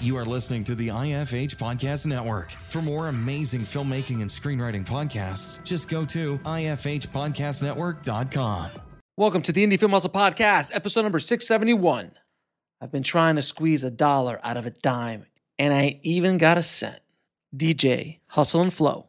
You are listening to the IFH Podcast Network. For more amazing filmmaking and screenwriting podcasts, just go to ifhpodcastnetwork.com. Welcome to the Indie Film Hustle Podcast, episode number 671. I've been trying to squeeze a dollar out of a dime, and I even got a cent. DJ, Hustle and Flow.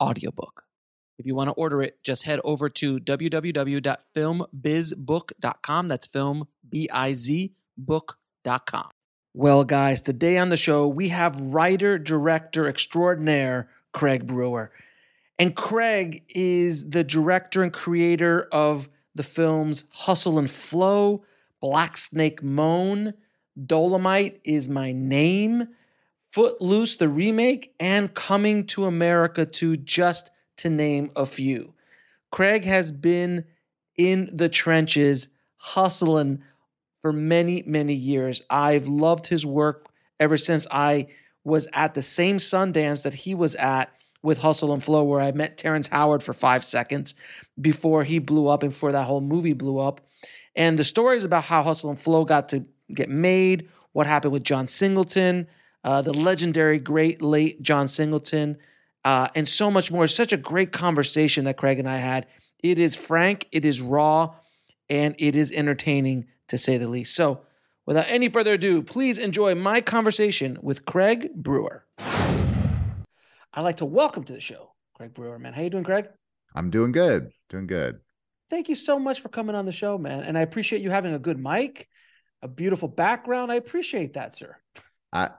audiobook. If you want to order it, just head over to www.filmbizbook.com. That's film, B I Z, book.com. Well, guys, today on the show, we have writer director extraordinaire Craig Brewer. And Craig is the director and creator of the films Hustle and Flow, Black Snake Moan, Dolemite is My Name, Footloose, the remake, and Coming to America 2, just to name a few. Craig has been in the trenches, hustling for many, many years. I've loved his work ever since I was at the same Sundance that he was at with Hustle and Flow, where I met Terrence Howard for five seconds before he blew up and before that whole movie blew up. And the stories about how Hustle and Flow got to get made, what happened with John Singleton, uh, the legendary, great, late John Singleton, uh, and so much more. Such a great conversation that Craig and I had. It is frank, it is raw, and it is entertaining to say the least. So, without any further ado, please enjoy my conversation with Craig Brewer. I'd like to welcome to the show Craig Brewer, man. How you doing, Craig? I'm doing good. Doing good. Thank you so much for coming on the show, man. And I appreciate you having a good mic, a beautiful background. I appreciate that, sir. I,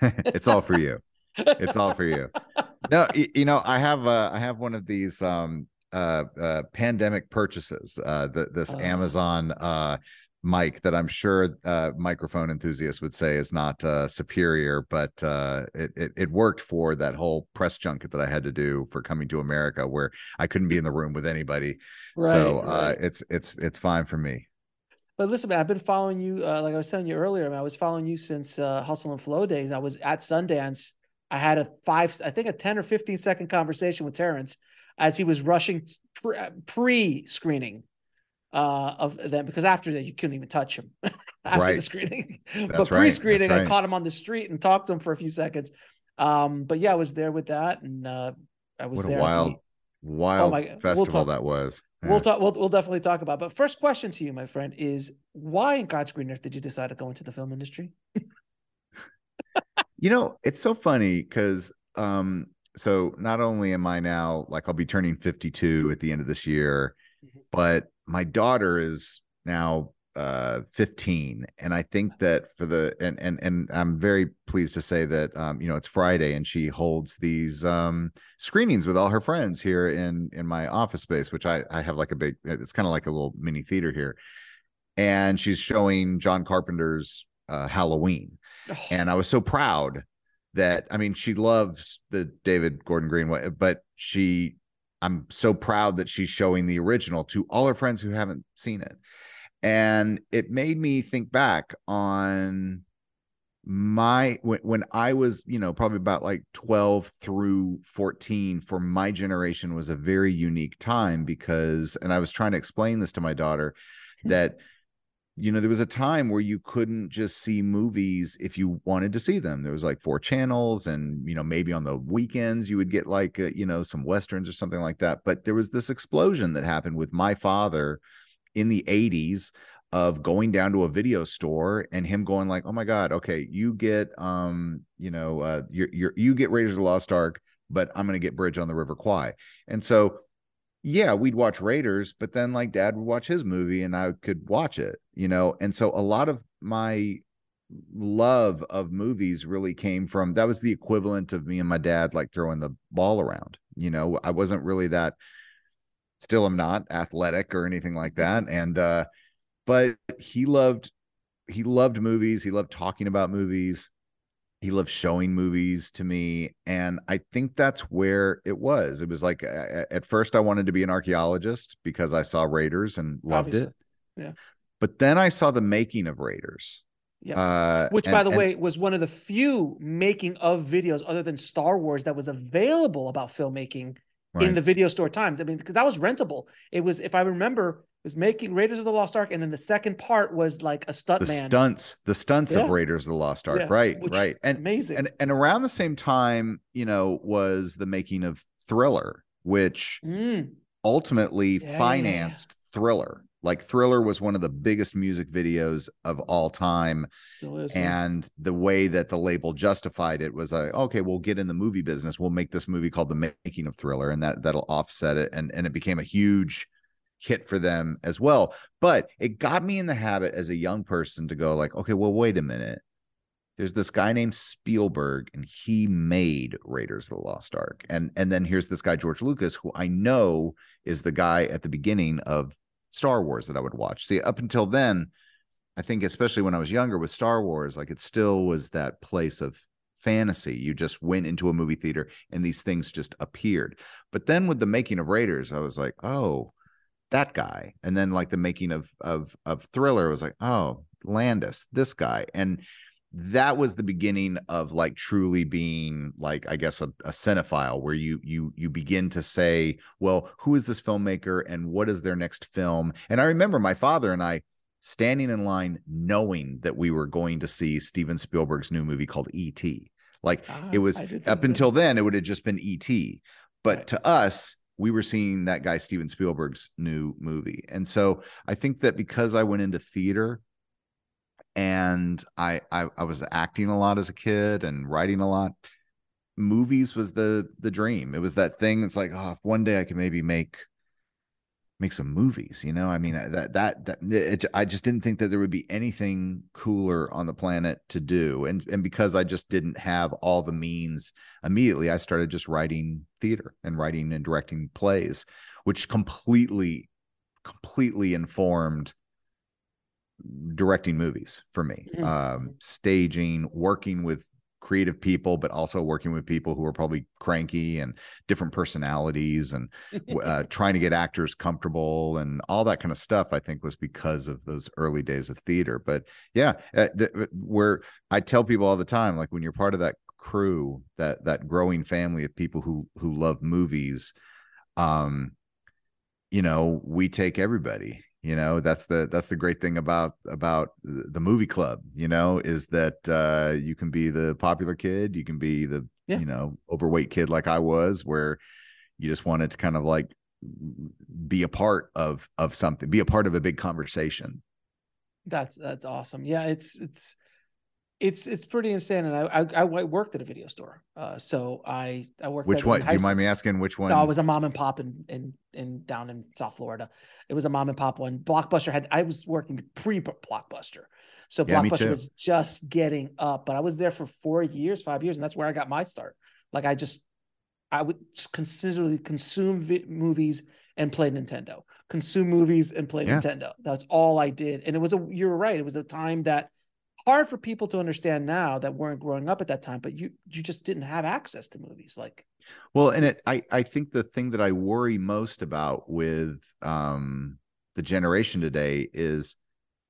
it's all for you. It's all for you. No, you, you know, I have uh, I have one of these um uh, uh pandemic purchases. Uh, the, this Oh. Amazon uh mic that I'm sure uh microphone enthusiasts would say is not uh superior, but uh it, it it worked for that whole press junket that I had to do for coming to America, where I couldn't be in the room with anybody. so uh right. it's it's it's fine for me. But listen, man, I've been following you. Uh, like I was telling you earlier, man, I was following you since uh, Hustle and Flow days. I was at Sundance. I had a five, I think, a ten or fifteen second conversation with Terrence as he was rushing pre screening uh, of them because after that you couldn't even touch him after the screening. That's but pre screening, That's I caught him on the street and talked to him for a few seconds. Um, but yeah, I was there with that, and uh, I was What a there. the- wild, wild my- we'll festival talk- that was. We'll talk. We'll, we'll definitely talk about. But first question to you, my friend, is why in God's green earth did you decide to go into the film industry? You know, it's so funny because um so not only am I now like I'll be turning 52 at the end of this year, Mhm. but my daughter is now uh 15 and I think that for the and and and I'm very pleased to say that um you know it's Friday and she holds these um screenings with all her friends here in in my office space which I I have like a big it's kind of like a little mini theater here. And she's showing John Carpenter's uh Halloween. Oh, and I was so proud that I mean she loves the David Gordon Green way, but she I'm so proud that she's showing the original to all her friends who haven't seen it. And it made me think back on my when, when I was, you know, probably about like 12 through 14 for my generation was a very unique time because and I was trying to explain this to my daughter that you know there was a time where you couldn't just see movies if you wanted to see them. There was like four channels and you know maybe on the weekends you would get like uh, you know some westerns or something like that. But there was this explosion that happened with my father in the 80s of going down to a video store and him going like oh my god okay you get um you know uh you you you get Raiders of the Lost Ark but I'm going to get Bridge on the River Kwai and so yeah, we'd watch Raiders, but then like dad would watch his movie and I could watch it, you know. And so a lot of my love of movies really came from that was the equivalent of me and my dad like throwing the ball around. You know, I wasn't really that still am not athletic or anything like that. And uh but he loved he loved movies, he loved talking about movies. He loved showing movies to me. And i think that's where it was. It was like at first i wanted to be an archaeologist because i saw raiders and loved Obviously. it. Yeah. But then i saw the making of raiders. Yeah. Uh, which and, by the and, way was one of the few making of videos other than star wars that was available about filmmaking right. in the video store times i mean because that was rentable it was if i remember was making Raiders of the Lost Ark, and then the second part was like a stunt the man. stunts, the stunts yeah. of Raiders of the Lost Ark, yeah. right, Which, right, and amazing, and and around the same time, you know, was the making of Thriller, which mm. ultimately yeah. financed Thriller. Like Thriller was one of the biggest music videos of all time, and the way that the label justified it was like, okay, we'll get in the movie business. We'll make this movie called The Making of Thriller, and that that'll offset it, and and it became a huge hit for them as well. But it got me in the habit as a young person to go like, okay, well, wait a minute. There's this guy named Spielberg, and he made Raiders of the Lost Ark. And and then here's this guy, George Lucas, who I know is the guy at the beginning of Star Wars that I would watch. See, up until then, I think especially when I was younger with Star Wars, like it still was that place of fantasy. You just went into a movie theater and these things just appeared. But then with the making of Raiders, I was like, oh, that guy and then like the making of of of thriller was like oh landis this guy and that was the beginning of like truly being like i guess a, a cinephile where you you you begin to say well who is this filmmaker and what is their next film and i remember my father and i standing in line knowing that we were going to see steven spielberg's new movie called et like ah, it was up until then it would have just been et but right. to us we were seeing that guy Steven Spielberg's new movie. And so I think that because I went into theater and I, I I, was acting a lot as a kid and writing a lot, movies was the the dream. It was that thing that's like, oh, if one day I can maybe make make some movies you know? I mean uh, that that that it, i just didn't think that there would be anything cooler on the planet to do. And and because i just didn't have all the means immediately i started just writing theater and writing and directing plays which completely completely informed directing movies for me mm-hmm. um staging working with creative people, but also working with people who are probably cranky and different personalities and uh, trying to get actors comfortable and all that kind of stuff. I think was because of those early days of theater. But yeah, uh, th- uh, where I tell people all the time, like when you're part of that crew, that that growing family of people who who love movies, um, you know, we take everybody you know that's the that's the great thing about about the movie club you know is that uh you can be the popular kid you can be the yeah. you know overweight kid like i was where you just wanted to kind of like be a part of of something be a part of a big conversation that's that's awesome yeah it's it's it's it's pretty insane. And I I, I worked at a video store, uh, so I I worked. Which one? Do you mind me asking which one? No, it was a mom and pop in in in down in South Florida. It was a mom and pop one. Blockbuster had I was working pre Blockbuster, so yeah, Blockbuster was just getting up. But I was there for four years, five years, and that's where I got my start. Like I just I would just considerably consume vi- movies and play Nintendo, consume movies and play yeah. Nintendo. That's all I did, and it was a you're right. It was a time that hard for people to understand now that weren't growing up at that time but you you just didn't have access to movies like well and it i i think the thing that i worry most about with um the generation today is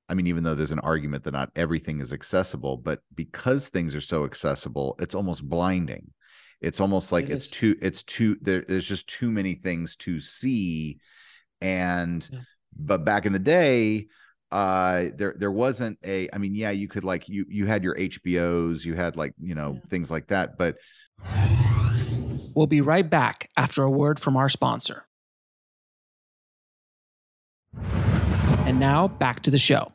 i mean even though there's an argument that not everything is accessible but because things are so accessible it's almost blinding it's almost like it it's is. too it's too there, there's just too many things to see and yeah. but back in the day uh there there wasn't a i mean yeah you could like you you had your hbos you had like you know Yeah. things like that but We'll be right back after a word from our sponsor. And now back to the show.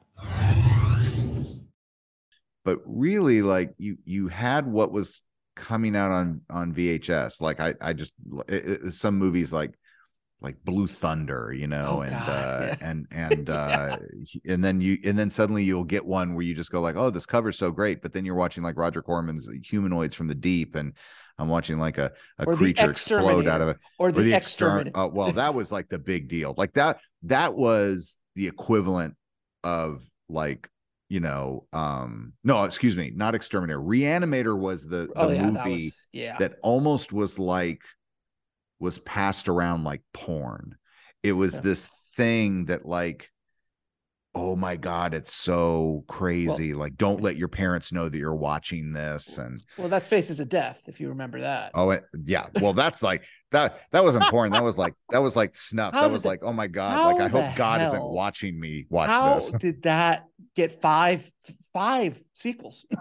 but really like you you had what was coming out on on vhs like i i just it, it- some movies like like blue thunder you know Oh, and uh yeah. and and uh and then you and then suddenly you'll get one where you just go like oh this cover's so great but then you're watching like roger corman's humanoids from the deep and i'm watching like a, a Or creature explode out of it Or the, or the exterminator. extermin- oh well that was like the big deal like that that was the equivalent of like you know um no excuse me not exterminator reanimator was the, the oh yeah, movie that was yeah. that almost was like was passed around like porn it was Yeah. this thing that like oh my god it's so crazy like don't let your parents know that you're watching this and well, that's Faces of Death, if you remember that. Oh it, yeah. Well, that's like that. That wasn't porn. That was like that was like snuff. How that was like, oh my god. Like I hope God isn't watching me watch How this. did that get five five sequels?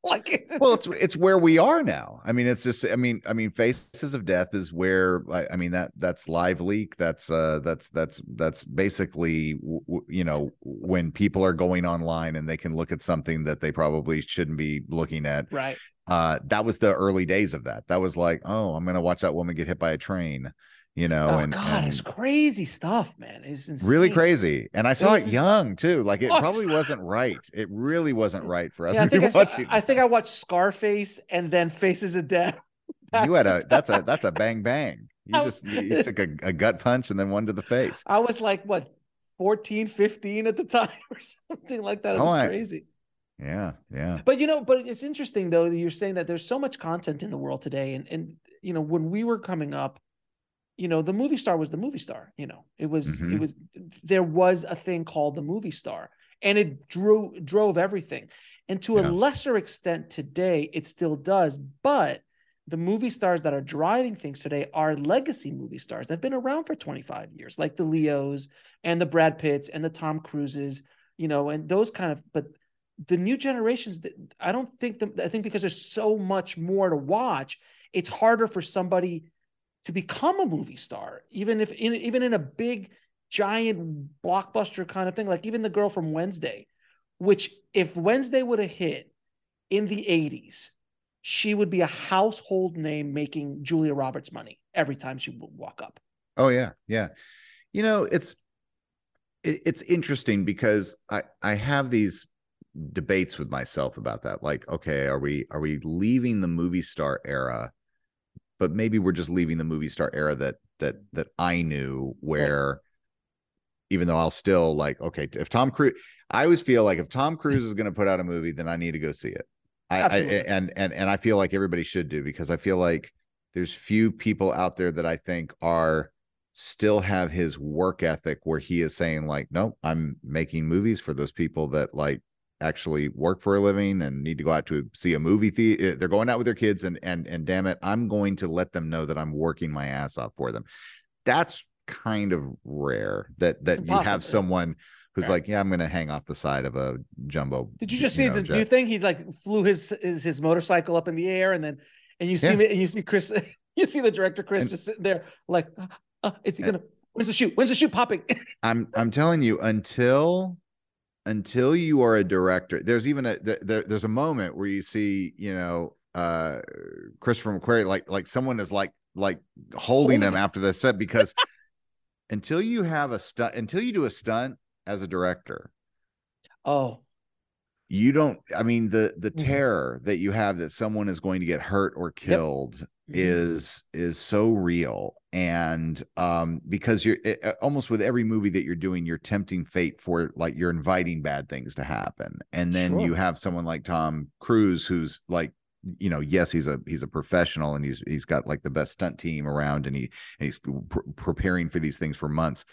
like Well, it's it's where we are now. I mean, it's just. I mean, I mean, Faces of Death is where. I, I mean that that's LiveLeak. That's uh that's that's that's basically w- you know when people are going online and they can look at something that they probably shouldn't be looking at. right. Uh, that was the early days of that. That was like, oh, I'm gonna watch that woman get hit by a train. You know, oh and, God, and it's crazy stuff, man. It's insane. really crazy and i saw was it young too like it Oh, probably wasn't right it really wasn't right for us Yeah, I think I, saw- I think I watched Scarface and then Faces of Death. you had a that's a that's a bang bang you just you, you took a, a gut punch and then one to the face I was like, what, 14, 15 at the time or something like that. It Oh, was I- crazy. yeah yeah But you know, but it's interesting though that you're saying that there's so much content in the world today. And and you know, when we were coming up, you know, the movie star was the movie star. You know, it was it Mhm. was there was a thing called the movie star, and it drew drove everything. And to a lesser extent today, it still does, but the movie stars that are driving things today are legacy movie stars that have been around for 25 years, like the Leos and the Brad Pitts and the Tom Cruises, you know, and those kind of, but the new generations, I don't think that, I think because there's so much more to watch, it's harder for somebody to become a movie star, even if in, even in a big, giant blockbuster kind of thing, like even the girl from Wednesday, which if Wednesday would have hit in the 80s, she would be a household name making Julia Roberts money every time she would walk up. oh yeah. Yeah. You know it's it, it's interesting because i i have these debates with myself about that. Like okay are we are we leaving the movie star era but maybe we're just leaving the movie star era that that that i knew where even though i'll still like okay if tom cruise i always feel like if tom cruise is going to put out a movie then i need to go see it. I, I and and and i feel like everybody should do because i feel like there's few people out there that i think are still have his work ethic where he is saying like nope i'm making movies for those people that like actually work for a living and need to go out to see a movie theater they're going out with their kids and and and damn it i'm going to let them know that i'm working my ass off for them that's kind of rare that that you have someone who's Right. like yeah i'm going to hang off the side of a jumbo Did you just see know, the jet." new thing? He like flew his, his his motorcycle up in the air, and then and you see Yeah. me and you see Chris, you see the director Chris And- just sitting there like, uh, uh, is he gonna? When's the shoot? When's the shoot popping? I'm I'm telling you until until you are a director there's even a there, there's a moment where you see you know uh Christopher McQuarrie like like someone is like like holding them after the set because until you have a stunt until you do a stunt as a director oh, you don't i mean the the Mhm. terror that you have that someone is going to get hurt or killed is is so real. And um because you're it, almost with every movie that you're doing you're tempting fate for like you're inviting bad things to happen. And then Sure. you have someone like Tom Cruise who's like you know yes he's a he's a professional and he's he's got like the best stunt team around and he and he's pr- preparing for these things for months.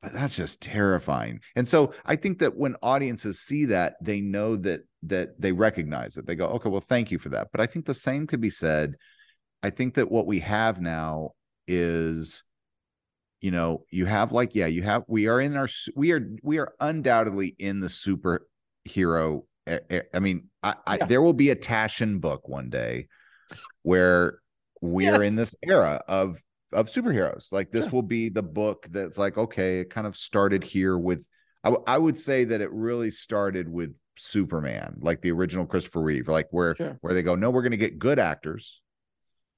But that's just terrifying. And so i think that when audiences see that they know that that they recognize it. They go okay well thank you for that. But i think the same could be said i think that what we have now is you know, you have like, yeah, you have, we are in our, we are, we are undoubtedly in the superhero. I mean, I, I yeah. there will be a Taschen book one day where we're yes. in this era of of superheroes. Like this yeah. will be the book that's like, okay, it kind of started here with. I, w- I would say that it really started with Superman, like the original Christopher Reeve, like where sure. where they go, no, we're going to get good actors.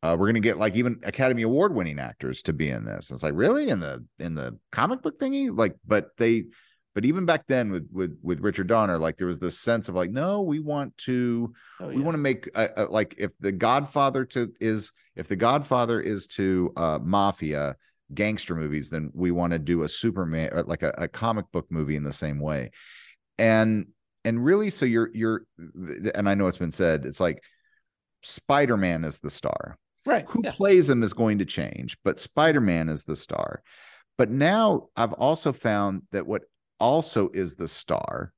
Uh, we're going to get like even Academy Award winning actors to be in this. And it's like really in the in the comic book thingy, like, but they, but even back then with with with Richard Donner, like there was this sense of like, no, we want to, oh, we want to make a, a, like if the Godfather to is if the Godfather is to uh, mafia gangster movies, then we want to do a Superman uh, like a, a comic book movie in the same way. And and really, so you're you're, and I know it's been said, it's like Spider Man is the star. Right. Who yeah. plays him is going to change, but Spider Man is the star. But now I've also found that what also is the star,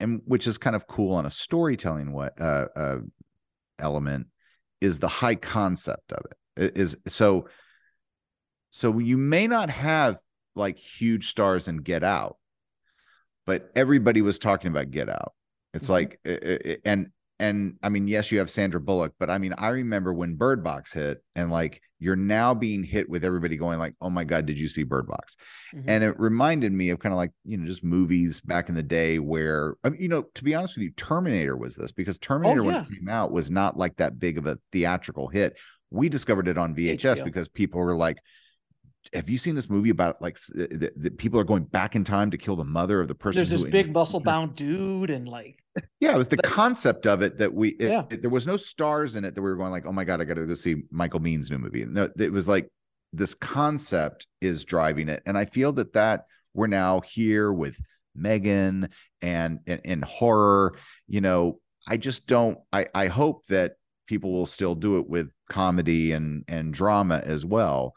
and which is kind of cool on a storytelling what uh, uh, element, is the high concept of it is so so you may not have like huge stars in get out but everybody was talking about get out it's mm-hmm. like and and I mean, yes, you have Sandra Bullock, but I mean, I remember when Bird Box hit, and like you're now being hit with everybody going like, "Oh my god, did you see Bird Box?" Mm-hmm. And it reminded me of kind of like you know just movies back in the day where I mean, you know, to be honest with you, Terminator was this because Terminator oh, yeah. when it came out was not like that big of a theatrical hit. We discovered it on VHS HBO. because people were like, have you seen this movie about like that people are going back in time to kill the mother of the person? There's this big muscle bound dude, and like, yeah, it was the concept of it that we, it, yeah. It, there was no stars in it that we were going like, oh my god, I got to go see Michael Biehn's new movie. No, it was like this concept is driving it, and I feel that that we're now here with Megan and and horror. You know, I just don't. I I hope that people will still do it with comedy and and drama as well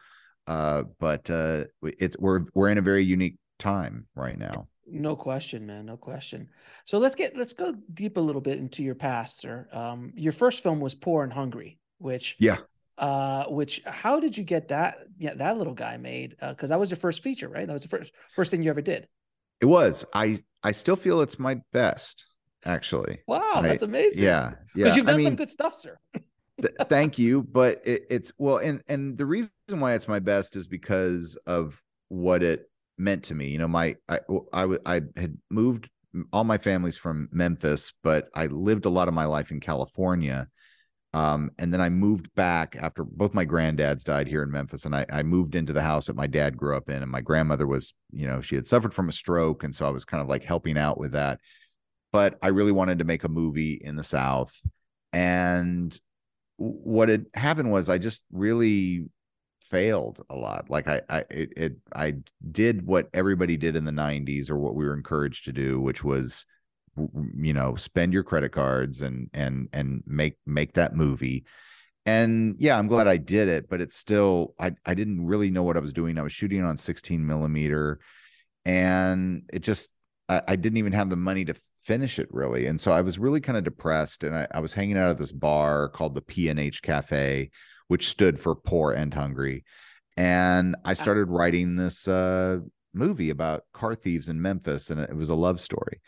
uh, but uh, it's we're we're in a very unique time right now. No question, man. No question. So let's get let's go deep a little bit into your past, sir. Um, your first film was Poor and Hungry, which yeah, uh, which how did you get that yeah that little guy made? Because uh, that was your first feature, right? That was the first first thing you ever did. It was. I I still feel it's my best, actually. Wow, I, that's amazing. Yeah, yeah. Because you've done I mean, some good stuff, sir. th- thank you, but it, it's well, and and the reason why it's my best is because of what it meant to me. You know, my I I, I had moved all my family's from Memphis, but I lived a lot of my life in California. Um, and then I moved back after both my granddads died here in Memphis, and I, I moved into the house that my dad grew up in. And my grandmother was, you know, she had suffered from a stroke, and so I was kind of like helping out with that. But I really wanted to make a movie in the South, and what had happened was I just really failed a lot. Like I, I, it, it, I did what everybody did in the '90s, or what we were encouraged to do, which was, you know, spend your credit cards and and and make make that movie. And yeah, I'm glad I did it, but it's still I I didn't really know what I was doing. I was shooting on 16 millimeter, and it just I, I didn't even have the money to finish it really. And so I was really kind of depressed. And I, I was hanging out at this bar called the P&H Cafe, which stood for Poor and Hungry. And I started writing this uh, movie about car thieves in Memphis, and it was a love story.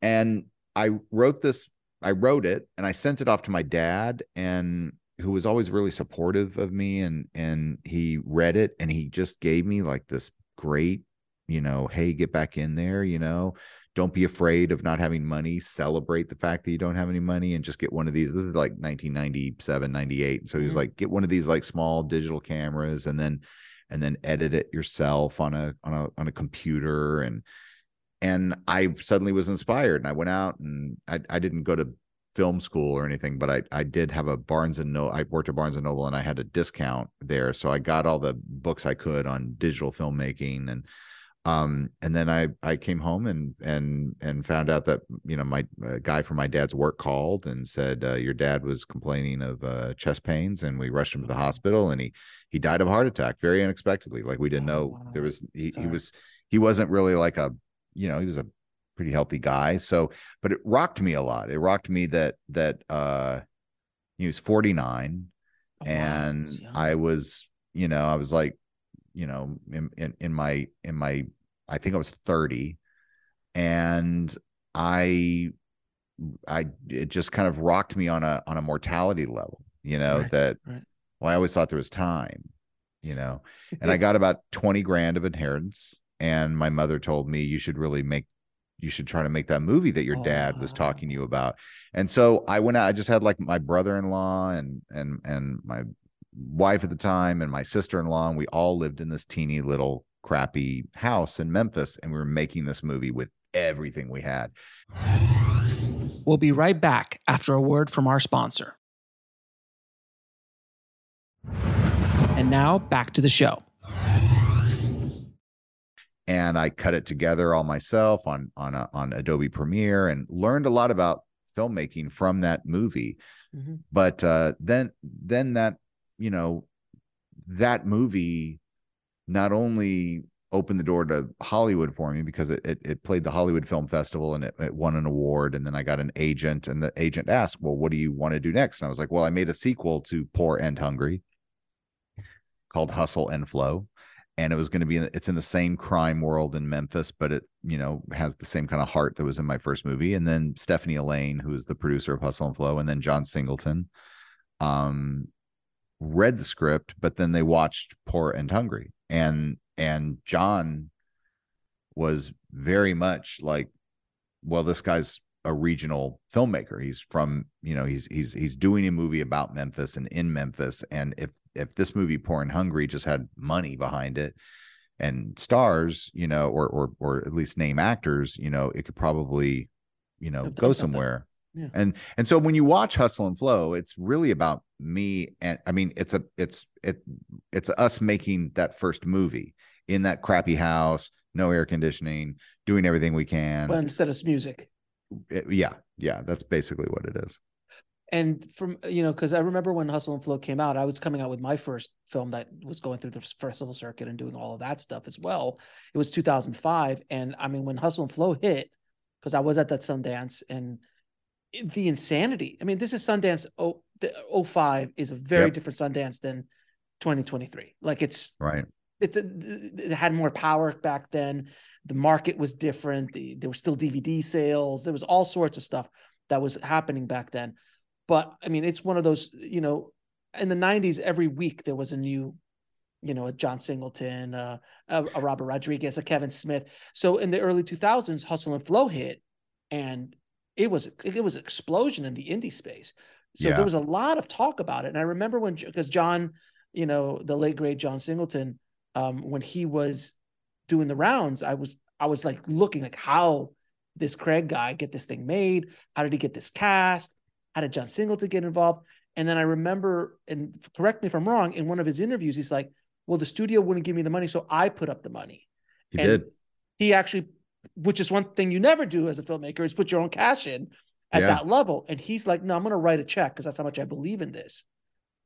And I wrote this, I wrote it, and I sent it off to my dad, and who was always really supportive of me. And and he read it, and he just gave me like this great, you know, hey, get back in there, you know, don't be afraid of not having money celebrate the fact that you don't have any money and just get one of these this is like 1997 98 so he was mm-hmm. like get one of these like small digital cameras and then and then edit it yourself on a on a on a computer and and i suddenly was inspired and i went out and i, I didn't go to film school or anything but i i did have a barnes and noble i worked at barnes and noble and i had a discount there so i got all the books i could on digital filmmaking and um, and then I I came home and and and found out that you know my guy from my dad's work called and said uh, your dad was complaining of uh, chest pains and we rushed him to the hospital and he he died of a heart attack very unexpectedly. Like we didn't oh, know there was he, he was he wasn't really like a you know he was a pretty healthy guy. So but it rocked me a lot. It rocked me that that uh he was 49 oh, and. I was you know I was like you know, in, in, in my, in my, I think I was 30 and I, I, it just kind of rocked me on a, on a mortality level, you know, Right, that, right. well, I always thought there was time, you know, and I got about 20 grand of inheritance. And my mother told me you should really make you should try to make that movie that your oh, dad was talking to you about. And so I went out, I just had like my brother-in-law and and and my wife at the time and my sister-in-law, and we all lived in this teeny little crappy house in Memphis, and we were making this movie with everything we had. We'll be right back after a word from our sponsor. And now back to the show. and I cut it together all myself on on a, on Adobe Premiere and learned a lot about filmmaking from that movie. Mhm. But uh, then then that you know that movie not only opened the door to Hollywood for me because it it, it played the Hollywood Film Festival and it, it won an award and then I got an agent and the agent asked, "Well, what do you want to do next?" And I was like, "Well, I made a sequel to Poor and Hungry called Hustle and Flow." and it was going to be in, it's in the same crime world in Memphis, but it you know has the same kind of heart that was in my first movie. And then Stephanie Allain, who is the producer of Hustle and Flow, and then John Singleton, um, read the script, but then they watched Poor and Hungry, and and John was very much like, well, this guy's a regional filmmaker. He's from, you know, he's he's he's doing a movie about Memphis and in Memphis. And if if this movie Poor and Hungry just had money behind it and stars, you know, or or or at least name actors, you know, it could probably, you know, go something. somewhere. Yeah. And and so when you watch Hustle and Flow, it's really about me and I mean it's a it's it it's us making that first movie in that crappy house, no air conditioning, doing everything we can. But instead of music. It- yeah, yeah, that's basically what it is. And from you know, because I remember when Hustle and Flow came out, I was coming out with my first film that was going through the festival circuit and doing all of that stuff as well. It was 2005, and I mean, when Hustle and Flow hit, because I was at that Sundance and the insanity. I mean, this is Sundance. Oh, the 05 is a very Yep. different Sundance than 2023. Like it's Right. it's a it had more power back then the market was different the, there were still dvd sales there was all sorts of stuff that was happening back then but i mean it's one of those you know in the 90s every week there was a new you know a john singleton uh, a, a robert rodriguez a kevin smith so in the early 2000s hustle and flow hit and it was it was explosion in the indie space so Yeah. there was a lot of talk about it and i remember when because john you know the late great john singleton um, when he was doing the rounds, I was I was like looking like how this Craig guy get this thing made? How did he get this cast? How did John Singleton get involved? And then I remember, and correct me if I'm wrong, in one of his interviews, he's like, "Well, the studio wouldn't give me the money, so I put up the money." He And did. He actually, which is one thing you never do as a filmmaker, is put your own cash in at Yeah. that level. And he's like, "No, I'm going to write a check because that's how much I believe in this."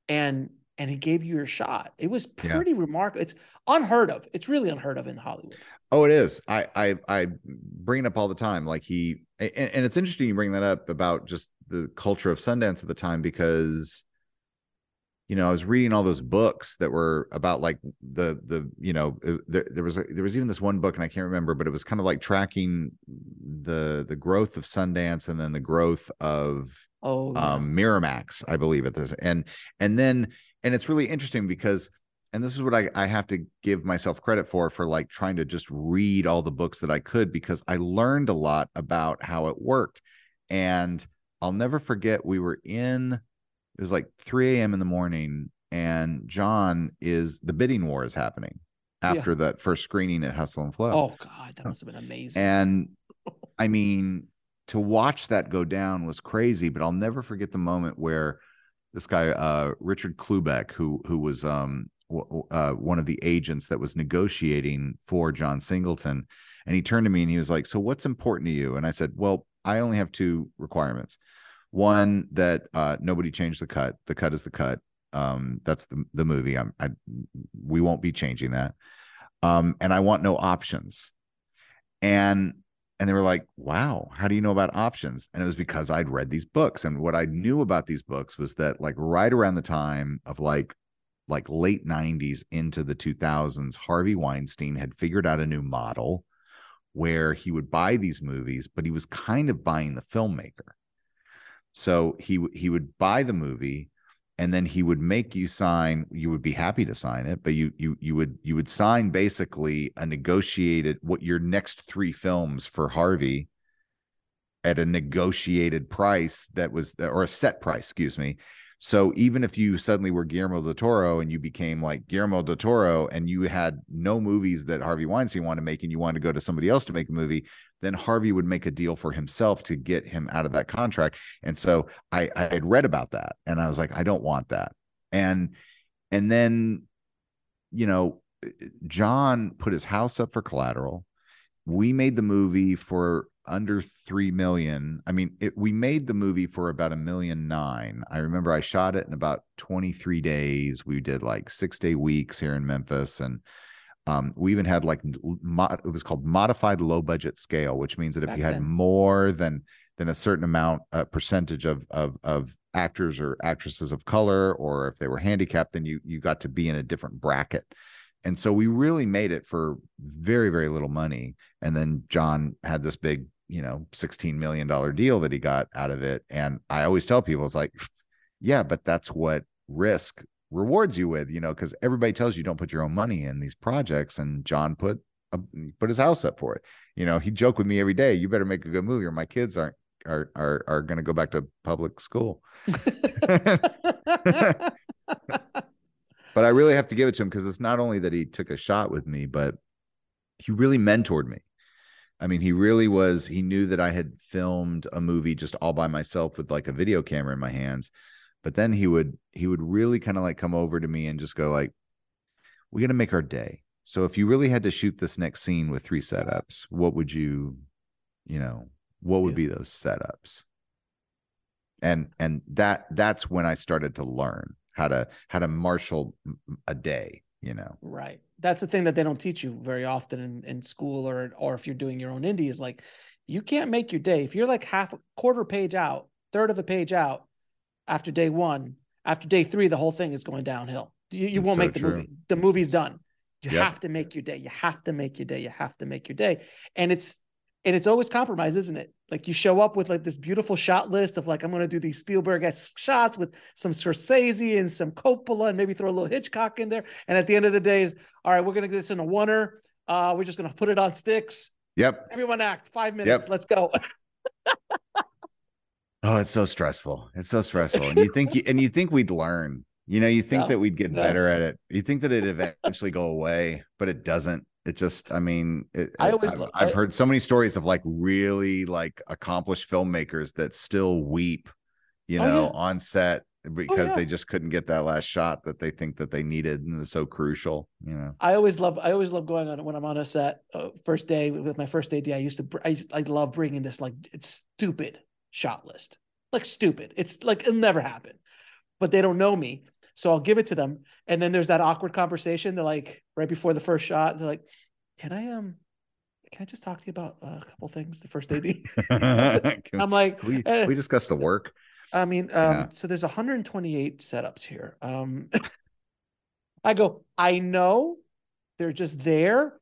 And and he gave you your shot. It was Yeah. pretty remarkable. It's unheard of. It's really unheard of in Hollywood. Oh, it is. I I I bring it up all the time. Like he and, and it's interesting you bring that up about just the culture of Sundance at the time because you know I was reading all those books that were about like the the you know uh, there, there was a, there was even this one book and I can't remember but it was kind of like tracking the the growth of Sundance and then the growth of Oh, yeah. um Miramax, I believe at this. And and then and it's really interesting because and this is what I, I have to give myself credit for for like trying to just read all the books that I could because I learned a lot about how it worked. And I'll never forget we were in it was like 3 a.m. in the morning, and John is the bidding war is happening Yeah. after that first screening at Hustle and Flow. oh God, that must have been amazing. And I mean, to watch that go down was crazy, but I'll never forget the moment where this guy, uh, Richard Klubeck, who who was um w- uh, one of the agents that was negotiating for John Singleton, and he turned to me and he was like, "So what's important to you?" And I said, "Well, I only have two requirements. One that uh, nobody changed the cut. The cut is the cut. Um, that's the the movie. I'm I we won't be changing that. Um, and I want no options." and and they were like wow how do you know about options and it was because i'd read these books and what i knew about these books was that like right around the time of like like late 90s into the 2000s, Harvey Weinstein had figured out a new model where he would buy these movies, but he was kind of buying the filmmaker. So he he would buy the movie and then he would make you sign you would be happy to sign it but you you you would you would sign basically a negotiated what your next 3 films for Harvey at a negotiated price that was or a set price excuse me. So even if you suddenly were Guillermo del Toro and you became like Guillermo del Toro and you had no movies that Harvey Weinstein wanted to make and you wanted to go to somebody else to make a movie, then Harvey would make a deal for himself to get him out of that contract. And so I, I had read about that and I was like, I don't want that. And and then, you know, John put his house up for collateral. We made the movie for under 3 million. I mean, it, we made the movie for about a million nine. I remember I shot it in about 23 days. We did like six day weeks here in Memphis. And um, we even had like, it was called modified low budget scale, which means that if Back you had then. more than, than a certain amount, a percentage of, of, of actors or actresses of color, or if they were handicapped, then you, you got to be in a different bracket. And so we really made it for very very little money. And then john had this big you know 16 million dollar deal that he got out of it. And i always tell people it's like yeah but that's what risk rewards you with you know because everybody tells you don't put your own money in these projects and john put a, put his house up for it you know he joked with me every day you better make a good movie or my kids aren't are are are going to go back to public school but I really have to give it to him because it's not only that he took a shot with me, but he really mentored me. I mean, he really was, he knew that I had filmed a movie just all by myself with like a video camera in my hands. But then he would, he would really kind of like come over to me and just go like, we got to make our day. So if you really had to shoot this next scene with three setups, what would you, you know, what would yeah. be those setups? And, and that, that's when I started to learn how to how to marshal a day you know right that's the thing that they don't teach you very often in, in school or or if you're doing your own indie is like you can't make your day if you're like half a quarter page out third of a page out after day one after day three the whole thing is going downhill you, you won't so make the true. movie the movie's done you yep. have to make your day you have to make your day you have to make your day and it's and it's always compromise, isn't it? Like you show up with like this beautiful shot list of like I'm going to do these Spielberg shots with some Scorsese and some Coppola and maybe throw a little Hitchcock in there. And at the end of the day, is all right. We're going to get this in a oneer. Uh, we're just going to put it on sticks. Yep. Everyone act five minutes. Yep. Let's go. oh, it's so stressful. It's so stressful. And you think you, and you think we'd learn. You know, you think no, that we'd get no. better at it. You think that it'd eventually go away, but it doesn't it just i mean it, I always, I've, I've, heard so many stories of like really like accomplished filmmakers that still weep you oh, know yeah. on set oh, because oh, yeah. they just couldn't get that last shot that they think that they needed and was so crucial you know i always love i always love going on when i'm on a set uh, first day with my first AD i used to I, I love bringing this like it's stupid shot list like stupid it's like it'll never happen but they don't know me so I'll give it to them. And then there's that awkward conversation. They're like, right before the first shot, they're like, can I, um, can I just talk to you about a couple things? The first AD. I'm like, we, eh. we discussed the work. I mean, um, yeah. so there's 128 setups here. Um, I go, I know they're just there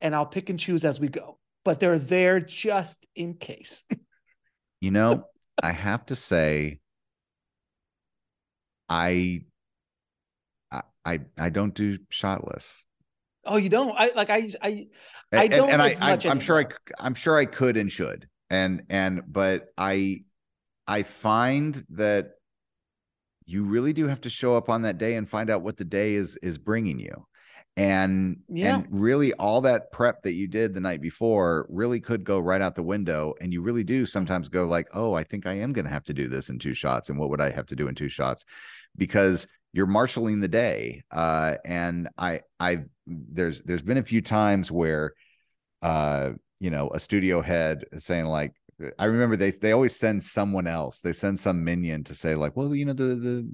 and I'll pick and choose as we go, but they're there just in case. you know, I have to say, I I I don't do shot lists. Oh, you don't? I like I I I don't and, and I, I am sure I I'm sure I could and should. And and but I I find that you really do have to show up on that day and find out what the day is is bringing you and yeah. and really all that prep that you did the night before really could go right out the window and you really do sometimes go like oh i think i am going to have to do this in two shots and what would i have to do in two shots because you're marshaling the day uh, and i i there's there's been a few times where uh you know a studio head saying like I remember they they always send someone else. They send some minion to say like, well, you know, the the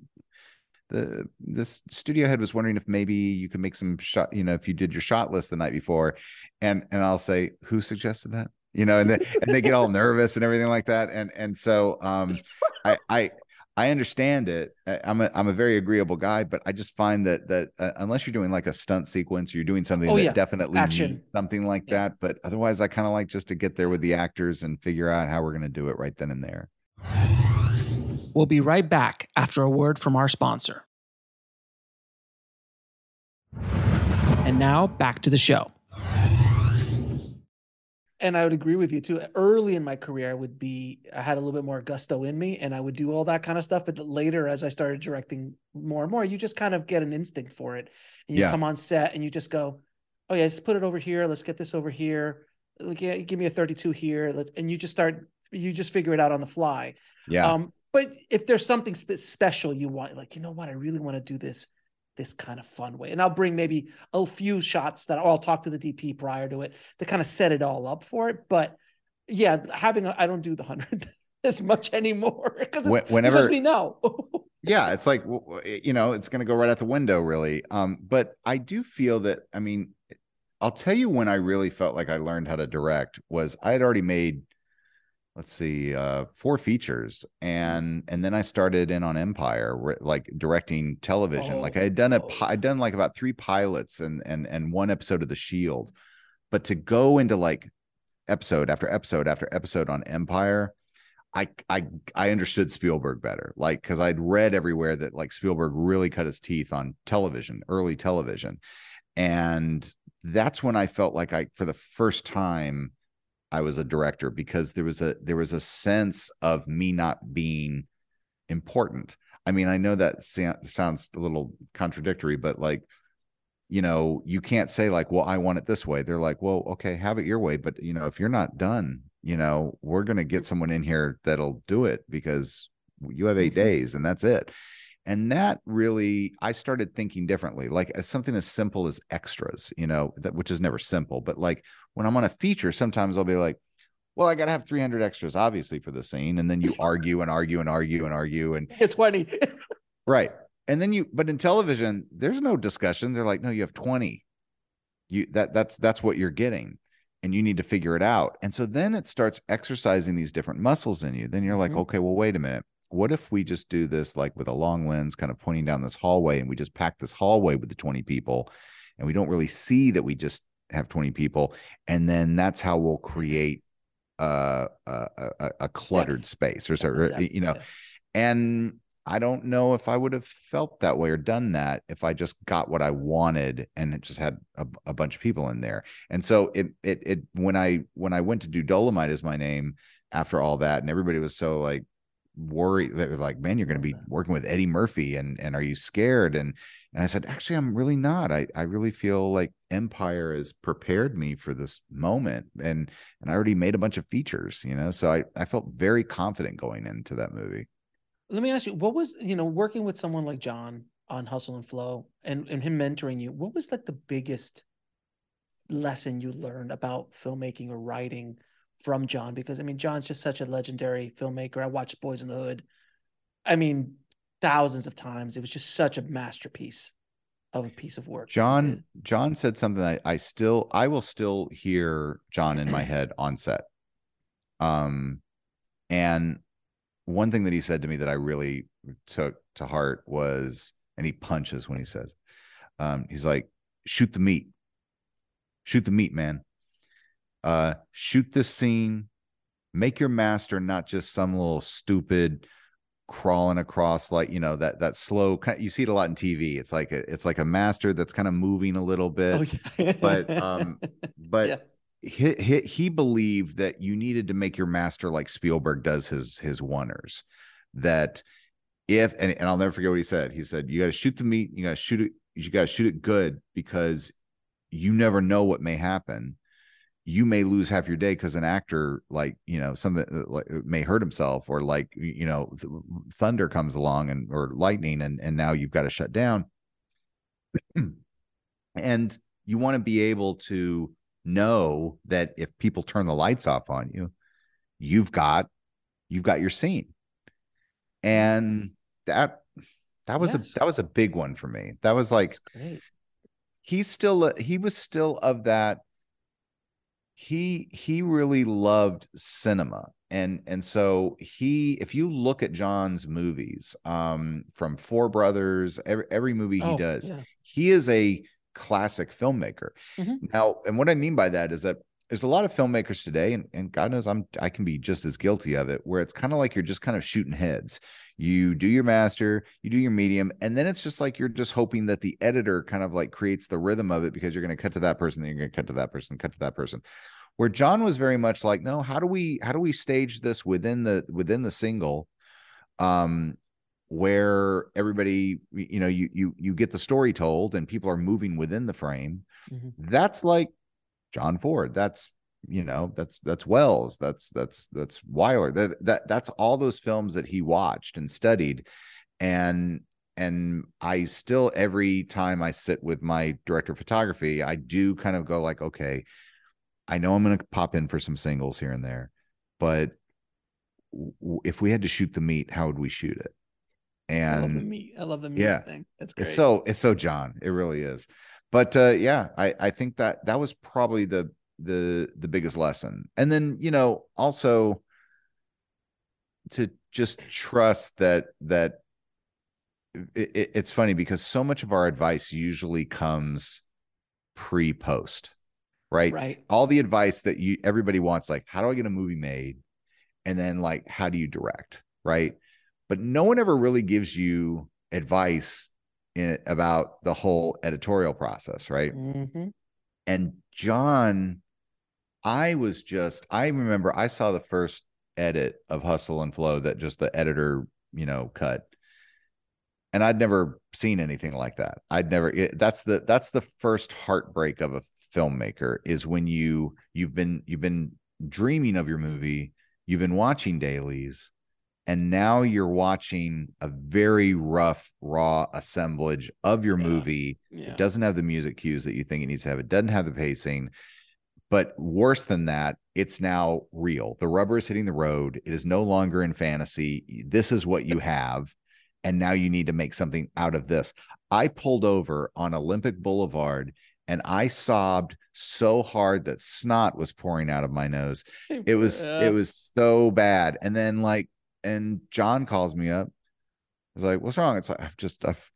the this studio head was wondering if maybe you could make some shot you know if you did your shot list the night before and and i'll say who suggested that you know and they and they get all nervous and everything like that and and so um i i I understand it. I'm a I'm a very agreeable guy, but I just find that that uh, unless you're doing like a stunt sequence, you're doing something Oh, that yeah. definitely Action. needs something like Yeah. that. But otherwise, I kind of like just to get there with the actors and figure out how we're going to do it right then and there. We'll be right back after a word from our sponsor. And now back to the show. And I would agree with you too. Early in my career, I would be, I had a little bit more gusto in me and I would do all that kind of stuff. But later, as I started directing more and more, you just kind of get an instinct for it. And you Yeah. come on set and you just go, oh, yeah, let's put it over here. Let's get this over here. Like, yeah, give me a 32 here. Let's, and you just start, you just figure it out on the fly. Yeah, Um, but if there's something spe- special you want, like, you know what, I really want to do this this kind of fun way. And I'll bring maybe a few shots that I'll talk to the DP prior to it to kind of set it all up for it. But yeah, having I I don't do the hundred as much anymore because Wh- because whenever- we know. yeah it's like you know it's going to go right out the window really um but i do feel that i mean i'll tell you when i really felt like i learned how to direct was i had already made let's see uh four features and and then i started in on empire like directing television. Like i had done a Oh, i'd done like about three pilots and and and one episode of the shield but to go into like episode after episode after episode on empire I I I understood Spielberg better, like because I'd read everywhere that like Spielberg really cut his teeth on television, early television, and that's when I felt like I, for the first time, I was a director because there was a there was a sense of me not being important. I mean, I know that sounds a little contradictory, but like, you know, you can't say like, "Well, I want it this way." They're like, "Well, okay, have it your way," but you know, if you're not done, you know, we're gonna get someone in here that'll do it because you have 8 Mhm. days and that's it. And that really, I started thinking differently, like as something as simple as extras, you know, that which is never simple, but like when I'm on a feature, sometimes I'll be like, well, I got to have 300 extras, obviously, for the scene. And then you argue and argue and argue and argue. And It's twenty. right. And then you, but in television, there's no discussion. They're like, no, you have 20. You that that's that's what you're getting. And you need to figure it out. And so then it starts exercising these different muscles in you. Then you're like, Mhm. okay, well, wait a minute. What if we just do this like with a long lens, kind of pointing down this hallway, and we just pack this hallway with the 20 people, and we don't really see that we just have 20 people, and then that's how we'll create uh, a, a, a cluttered Depth. space or, so- or you know, and I don't know if I would have felt that way or done that if I just got what I wanted and it just had a, a bunch of people in there. And so it it it when I when I went to do Dolemite as my name after all that, and everybody was so like worried that like, man, you're gonna be working with Eddie Murphy and and are you scared? And and I said, actually, I'm really not. I I really feel like Empire has prepared me for this moment and and I already made a bunch of features, you know. So I, I felt very confident going into that movie. Let me ask you, what was you know working with someone like John on Hustle and Flow and and him mentoring you? What was like the biggest lesson you learned about filmmaking or writing from John? Because I mean, John's just such a legendary filmmaker. I watched Boyz n the Hood. I mean, thousands of times. It was just such a masterpiece of a piece of work. John. John said something I, I still I will still hear John in my head on set. Um and one thing that he said to me that I really took to heart was and he punches when he says um he's like shoot the meat. Shoot the meat, man. Uh shoot this scene. Make your master not just some little stupid crawling across like you know that that slow you see it a lot in tv it's like a, it's like a master that's kind of moving a little bit Oh, yeah. but, um, but Yeah. he, he he believed that you needed to make your master like Spielberg does his his oneers. That if and, and I'll never forget what he said. He said, You gotta shoot the meat, you gotta shoot it, you gotta shoot it good because you never know what may happen. You may lose half your day because an actor, like you know, something uh, like may hurt himself, or like you know, th- thunder comes along and or lightning, and and now you've got to shut down. and you want to be able to know that if people turn the lights off on you, you've got you've got your scene. And that that was Yes. a that was a big one for me. That was like he's still he was still of that he he really loved cinema and and so he if you look at john's movies um from four brothers every, every movie he Oh, does yeah. he is a classic filmmaker Mhm. now and what i mean by that is that there's a lot of filmmakers today and, and god knows i'm i can be just as guilty of it where it's kind of like you're just kind of shooting heads. You do your master you do your medium and then it's just like you're just hoping that the editor kind of like creates the rhythm of it because you're going to cut to that person then you're going to cut to that person cut to that person. Where john was very much like no how do we how do we stage this within the within the single um where everybody you know you you you get the story told and people are moving within the frame? Mhm. that's like john ford that's you know that's that's Welles that's that's that's Wyler that, that that's all those films that he watched and studied and and i still every time i sit with my director of photography i do kind of go like okay i know i'm going to pop in for some singles here and there but w- if we had to shoot the meat how would we shoot it I love the and meat. I love the meat yeah, thing. That's great. it's so it's so John. It really is. But uh yeah, I I think that that was probably the the the biggest lesson. And then, you know, also to just trust that that it, it- it's funny because so much of our advice usually comes pre post, right? right. All the advice that you everybody wants like how do I get a movie made? And then like how do you direct, right? But no one ever really gives you advice in, about the whole editorial process, right? hmm And John, I was just, I remember I saw the first edit of Hustle and Flow that just the editor, you know, cut. And I'd never seen anything like that. I'd never, it, that's the, that's the first heartbreak of a filmmaker is when you, you've been, you've been dreaming of your movie, you've been watching dailies, and now you're watching a very rough, raw assemblage of your Yeah. movie Yeah. it doesn't have the music cues that you think it needs to have. It doesn't have the pacing. But worse than that, it's now real. The rubber is hitting the road. It is no longer in fantasy. This is what you have. And now you need to make something out of this. I pulled over on Olympic Boulevard and I sobbed so hard that snot was pouring out of my nose. It was Yeah. it was so bad. And then like and John calls me up. He's like, "What's wrong?" It's like I've just I've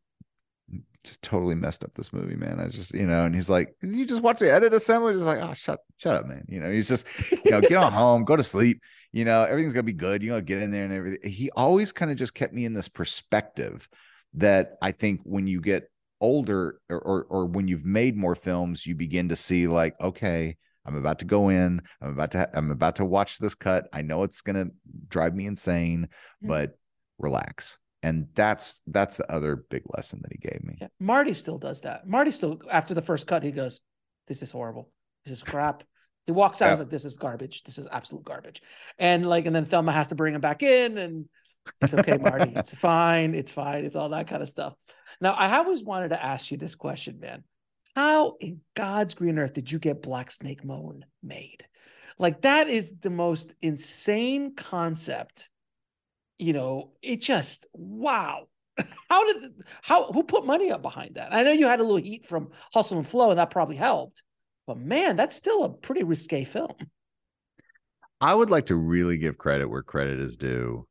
just totally messed up this movie, man. I just, you know, and he's like, you just watch the edit assembly. He's like, oh, shut, shut up, man. You know, he's just, you know, get on home, go to sleep. You know, everything's gonna be good. You know, get in there and everything. He always kind of just kept me in this perspective that I think when you get older or, or or when you've made more films, you begin to see like, okay, I'm about to go in. I'm about to I'm about to watch this cut. I know it's gonna drive me insane, but relax. And that's that's the other big lesson that he gave me. Yeah. Marty still does that. Marty still, after the first cut, he goes, This is horrible. This is crap. He walks out, Yeah. like, This is garbage. This is absolute garbage. And like, and then Thelma has to bring him back in, and it's okay, Marty. It's fine. It's fine. It's all that kind of stuff. Now, I always wanted to ask you this question, man. How in God's green earth did you get Black Snake Moan made? Like, that is the most insane concept. You know, it just, wow. How did, how, who put money up behind that? I know you had a little heat from Hustle and Flow, and that probably helped. But man, that's still a pretty risque film. I would like to really give credit where credit is due.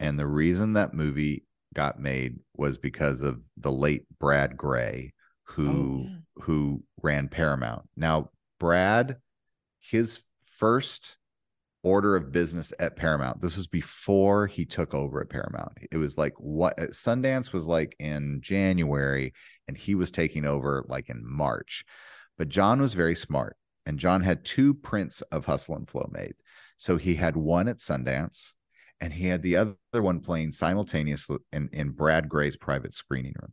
And the reason that movie got made was because of the late Brad Grey, Oh, who Oh, yeah. who ran Paramount. Now, Brad, his first order of business at Paramount. This was before he took over at Paramount. It was like what uh, Sundance was like in January, and he was taking over like in March. But John was very smart, and John had two prints of Hustle and Flow made. So he had one at Sundance, and he had the other one playing simultaneously in, in Brad Grey's private screening room.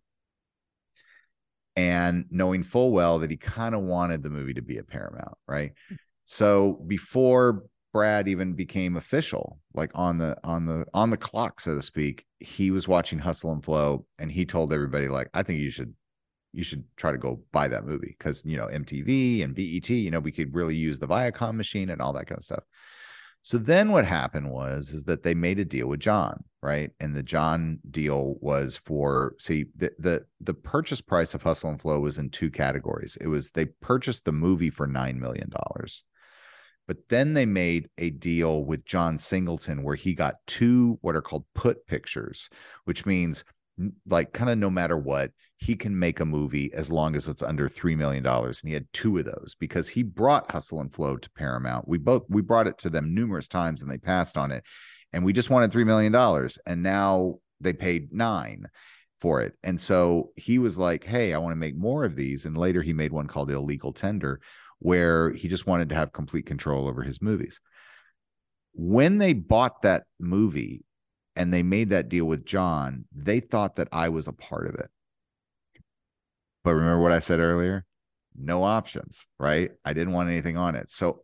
And knowing full well that he kind of wanted the movie to be a Paramount, right? Mm. So before Brad even became official, like on the on the on the clock, so to speak, he was watching Hustle and Flow, and he told everybody like, "I think you should you should try to go buy that movie because you know MTV and BET, you know, we could really use the Viacom machine and all that kind of stuff." So then what happened was is that they made a deal with John, right? And the John deal was for see the the the purchase price of Hustle and Flow was in two categories. It was they purchased the movie for 9 million dollars. But then they made a deal with John Singleton where he got two what are called put pictures, which means like kind of no matter what, he can make a movie as long as it's under $3 million. And he had two of those because he brought Hustle and Flow to Paramount. We both, we brought it to them numerous times and they passed on it. And we just wanted $3 million. And now they paid nine for it. And so he was like, Hey, I want to make more of these. And later he made one called Illegal Tender, where he just wanted to have complete control over his movies. When they bought that movie and they made that deal with John, they thought that I was a part of it. But remember what I said earlier? No options, right? I didn't want anything on it. So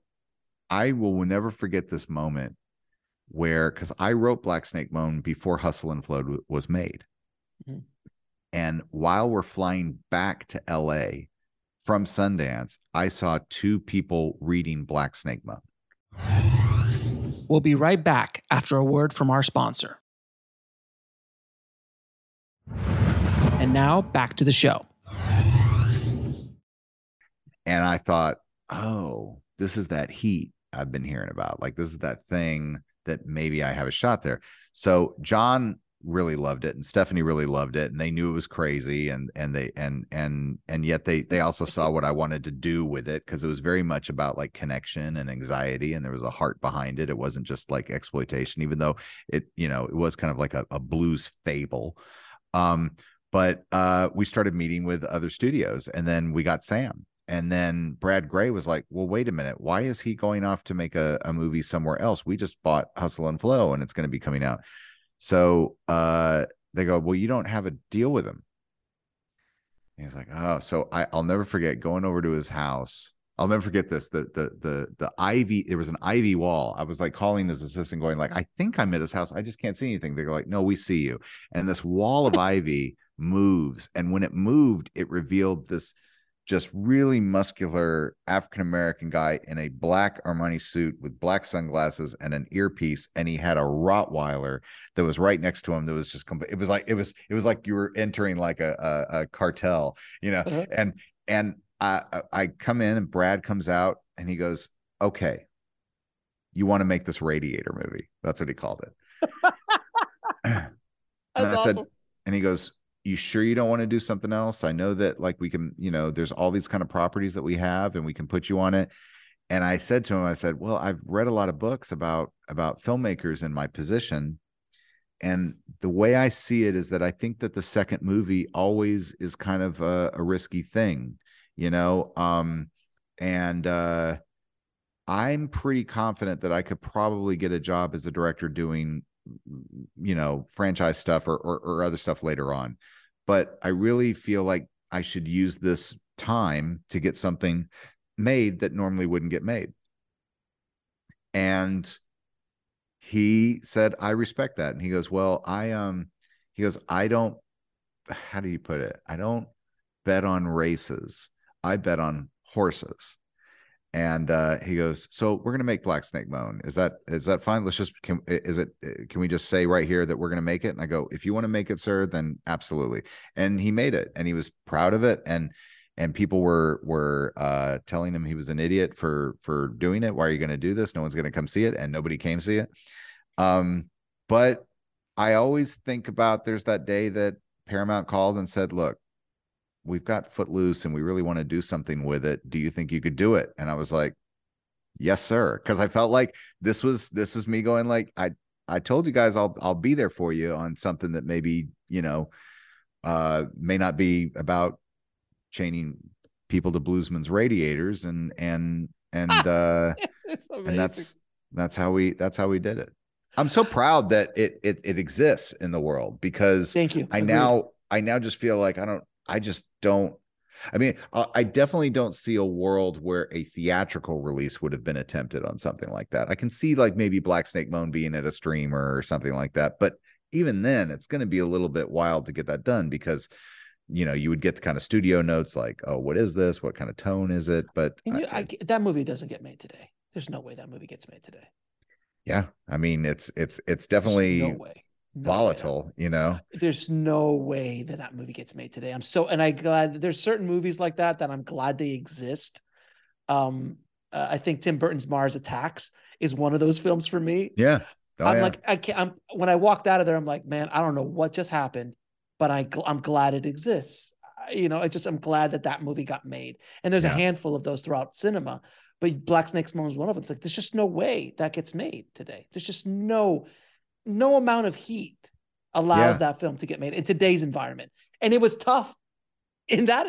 I will never forget this moment where, because I wrote Black Snake Moan before Hustle and Flow was made. Mm-hmm. And while we're flying back to LA from Sundance, I saw two people reading Black Snake Moan. We'll be right back after a word from our sponsor. And now back to the show. And I thought, oh, this is that heat I've been hearing about. Like, this is that thing that maybe I have a shot there. So, John really loved it and Stephanie really loved it and they knew it was crazy and and they and and and yet they they also saw what I wanted to do with it because it was very much about like connection and anxiety and there was a heart behind it it wasn't just like exploitation even though it you know it was kind of like a, a blues fable um but uh we started meeting with other studios and then we got Sam and then Brad Grey was like, "Well, wait a minute. Why is he going off to make a, a movie somewhere else? We just bought Hustle and Flow, and it's going to be coming out." So uh, they go, well, you don't have a deal with him. And he's like, oh, so I, I'll never forget going over to his house. I'll never forget this. The the the the ivy. There was an ivy wall. I was like calling his assistant, going like, I think I'm at his house. I just can't see anything. They go like, No, we see you. And this wall of ivy moves, and when it moved, it revealed this just really muscular African American guy in a black Armani suit with black sunglasses and an earpiece, and he had a Rottweiler that was right next to him. That was just it was like it was it was like you were entering like a a, a cartel, you know. Uh-huh. And and I I come in and Brad comes out and he goes, "Okay, you want to make this Radiator movie?" That's what he called it. and I awesome. said, and he goes, you sure you don't want to do something else? I know that like we can, you know, there's all these kind of properties that we have and we can put you on it. And I said to him, I said, well, I've read a lot of books about about filmmakers in my position. And the way I see it is that I think that the second movie always is kind of a, a risky thing, you know. Um, and uh, I'm pretty confident that I could probably get a job as a director doing you know franchise stuff or, or, or other stuff later on. But i really feel like i should use this time to get something made that normally wouldn't get made. And he said i respect that. And he goes well i um he goes i don't how do you put it? I don't bet on races. I bet on horses and uh, he goes, "So we're gonna make Black Snake Moan. Is that is that fine? Let's just can is it can we just say right here that we're gonna make it?" And I go, "If you want to make it, sir, then absolutely." And he made it, and he was proud of it, and and people were were uh, telling him he was an idiot for for doing it. Why are you to do this? No one's to come see it, and nobody came see it. Um, but I always think about there's that day that Paramount called and said, "Look, we've got Footloose and we really want to do something with it. Do you think you could do it? And I was like, yes, sir. Cause I felt like this was, this was me going like, I, I told you guys I'll, I'll be there for you on something that maybe, you know, uh, may not be about chaining people to bluesman's radiators and, and, and, uh, and that's, that's how we, that's how we did it. I'm so proud that it, it, it exists in the world because thank you. I Agreed. now, I now just feel like I don't, I just don't. I mean, I definitely don't see a world where a theatrical release would have been attempted on something like that. I can see like maybe Black Snake Moan being at a streamer or something like that, but even then, it's going to be a little bit wild to get that done because you know you would get the kind of studio notes like, oh, what is this? What kind of tone is it? But you, I, I, that movie doesn't get made today. There's no way that movie gets made today. Yeah, I mean, it's it's it's definitely no way volatile, you know. There's no way that that movie gets made today. I'm so and I glad there's certain movies like that that I'm glad they exist. Um Uh, I think Tim Burton's Mars Attacks is one of those films for me. Yeah. Oh, I'm yeah. like, I can't, I'm, when I walked out of there, I'm like, man, I don't know what just happened, but I, I'm glad it exists. You know, I just, I'm glad that that movie got made. And there's yeah. a handful of those throughout cinema, but Black Snake's Moan is one of them. It's like, there's just no way that gets made today. There's just no, no amount of heat allows yeah. that film to get made in today's environment. And it was tough in that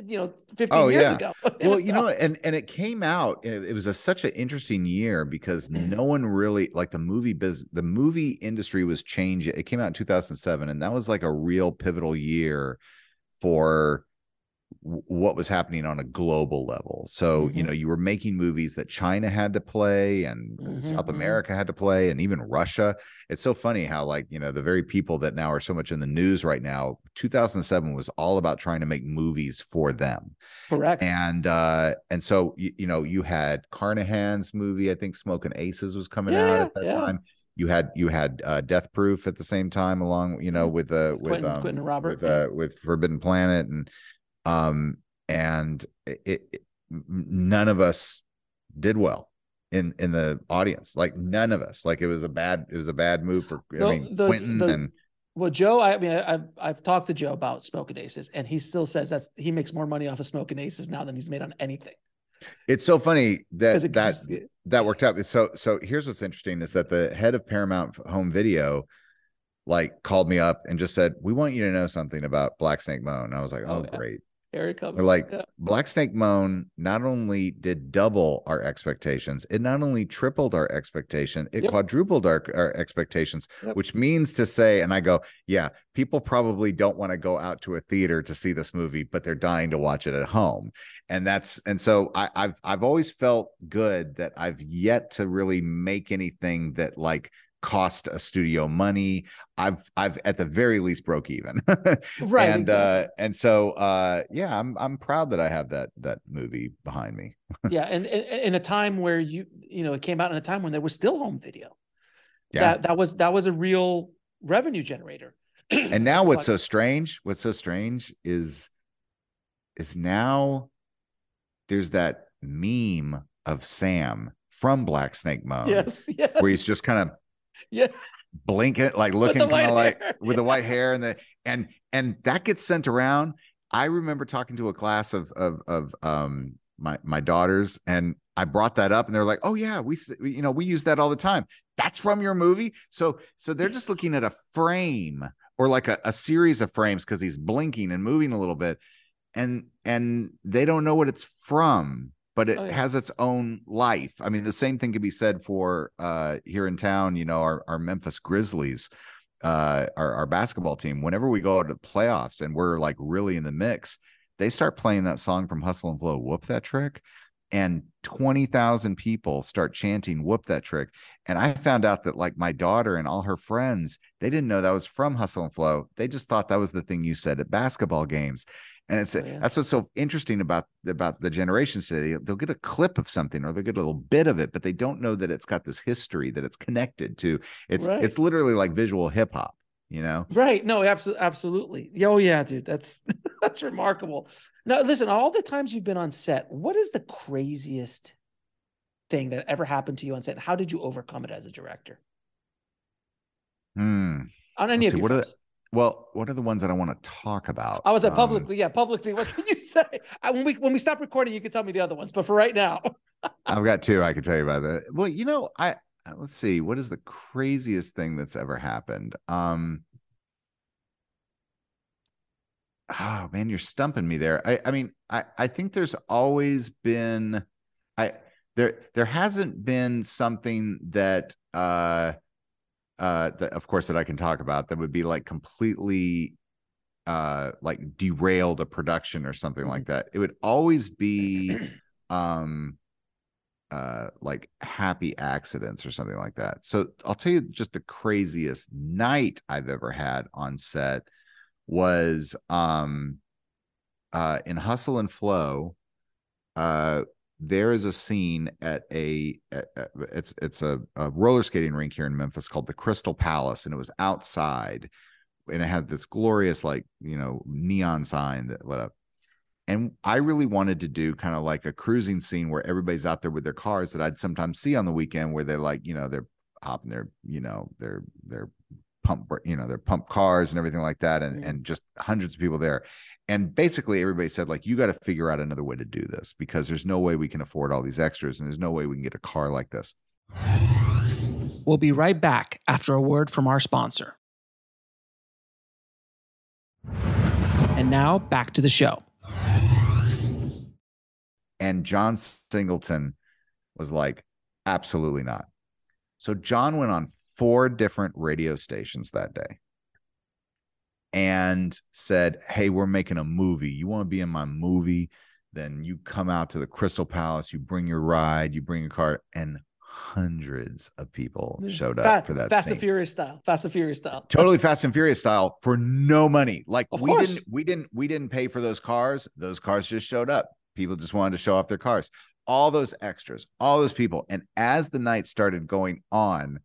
you know 15 oh, years yeah. ago well you know and and it came out it, it was a, such an interesting year because mm. no one really like the movie biz the movie industry was changing it came out in 2007 and that was like a real pivotal year for what was happening on a global level. So, mm-hmm. you know, you were making movies that China had to play and mm-hmm. South mm-hmm. America had to play and even Russia. It's so funny how like, you know, the very people that now are so much in the news right now, 2007 was all about trying to make movies for them. Correct. And uh and so you, you know, you had Carnahan's movie, I think Smoking Aces was coming yeah, out at that yeah. time you had you had uh, Death Proof at the same time, along you know mm-hmm. with uh with Quentin, um Quentin Robert with uh with Forbidden Planet and um, and it, it, none of us did well in in the audience. Like none of us. Like it was a bad it was a bad move for I mean the, Quentin the, and. Well, Joe, I mean, I, have I've talked to Joe about Smoking Aces, and he still says that's he makes more money off of Smoking Aces now than he's made on anything. It's so funny that that that worked out. So so here's what's interesting is that the head of Paramount Home Video like called me up and just said, "We want you to know something about Black Snake Moan." And I was like, "Oh, oh yeah. great." Here it comes. like yeah. Black Snake Moan not only did double our expectations, it not only tripled our expectation, it yep. quadrupled our, our expectations, yep. which means to say, and I go, yeah, people probably don't want to go out to a theater to see this movie, but they're dying to watch it at home. And that's and so I, I've I've always felt good that I've yet to really make anything that like cost a studio money i've i've at the very least broke even right and exactly. uh and so uh yeah i'm i'm proud that i have that that movie behind me yeah and, and, in a time where you you know it came out in a time when there was still home video yeah that that was that was a real revenue generator and now what's so strange what's so strange is is now there's that meme of sam from Black Snake Moan. Yes, yes. Where he's just kind of yeah. Blinking like looking kind of like hair. with the white hair and the and and that gets sent around. I remember talking to a class of of of um my my daughters and i brought that up and they're like oh yeah we you know we use that all the time. That's from your movie? So so they're just looking at a frame or like a, a series of frames because he's blinking and moving a little bit and and they don't know what it's from but it oh, yeah. has its own life. I mean, the same thing can be said for uh, here in town. You know, our our Memphis Grizzlies, uh, our our basketball team. Whenever we go to the playoffs and we're like really in the mix, they start playing that song from Hustle and Flow, "Whoop That Trick," and twenty thousand people start chanting "Whoop That Trick." And I found out that like my daughter and all her friends, they didn't know that was from Hustle and Flow. They just thought that was the thing you said at basketball games and it's oh, yeah. that's what's so interesting about about the generations today. They'll get a clip of something or they'll get a little bit of it but they don't know that it's got this history that it's connected to. It's right. it's literally like visual hip-hop you know? Right. No absolutely absolutely. Oh yeah dude that's that's remarkable. Now listen all the times you've been on set what is the craziest thing that ever happened to you on set how did you overcome it as a director? Hmm. On any Let's of see, your what films? Well, what are the ones that I want to talk about? I was at um, publicly, yeah, publicly. What can you say? I, when we when we stop recording, you can tell me the other ones. But for right now, I've got two. I can tell you about that. Well, you know, I let's see. What is the craziest thing that's ever happened? Um, oh man, you're stumping me there. I I mean, I I think there's always been, I there there hasn't been something that uh uh that of course that I can talk about that would be like completely uh like derailed a production or something like that. It would always be um uh like happy accidents or something like that. So I'll tell you just the craziest night I've ever had on set was um uh in Hustle and Flow uh there is a scene at a it's it's a, a, roller skating rink here in Memphis called the Crystal Palace, and it was outside, and it had this glorious like you know neon sign that lit up. And I really wanted to do kind of like a cruising scene where everybody's out there with their cars that I'd sometimes see on the weekend where they're like, you know, they're hopping their, you know, their their pump, you know, their pump cars and everything like that, and and just hundreds of people there. And basically, everybody said like, you got to figure out another way to do this because there's no way we can afford all these extras, and there's no way we can get a car like this. We'll be right back after a word from our sponsor. And now back to the show. And John Singleton was like, absolutely not. So John went on four different radio stations that day and said, Hey, we're making a movie. You want to be in my movie? Then you come out to the Crystal Palace, you bring your ride, you bring your car, and hundreds of people mm, showed up Fa- for that. Fast scene and Furious style. Fast and Furious style. totally fast and furious style for no money like Of we course. didn't we didn't we didn't pay for those cars those cars just showed up people just wanted to show off their cars all those extras all those people and as the night started going on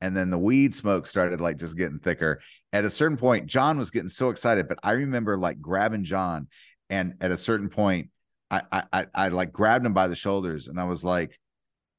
and then the weed smoke started like just getting thicker at a certain point john was getting so excited but i remember like grabbing john and at a certain point i i i, I like grabbed him by the shoulders and i was like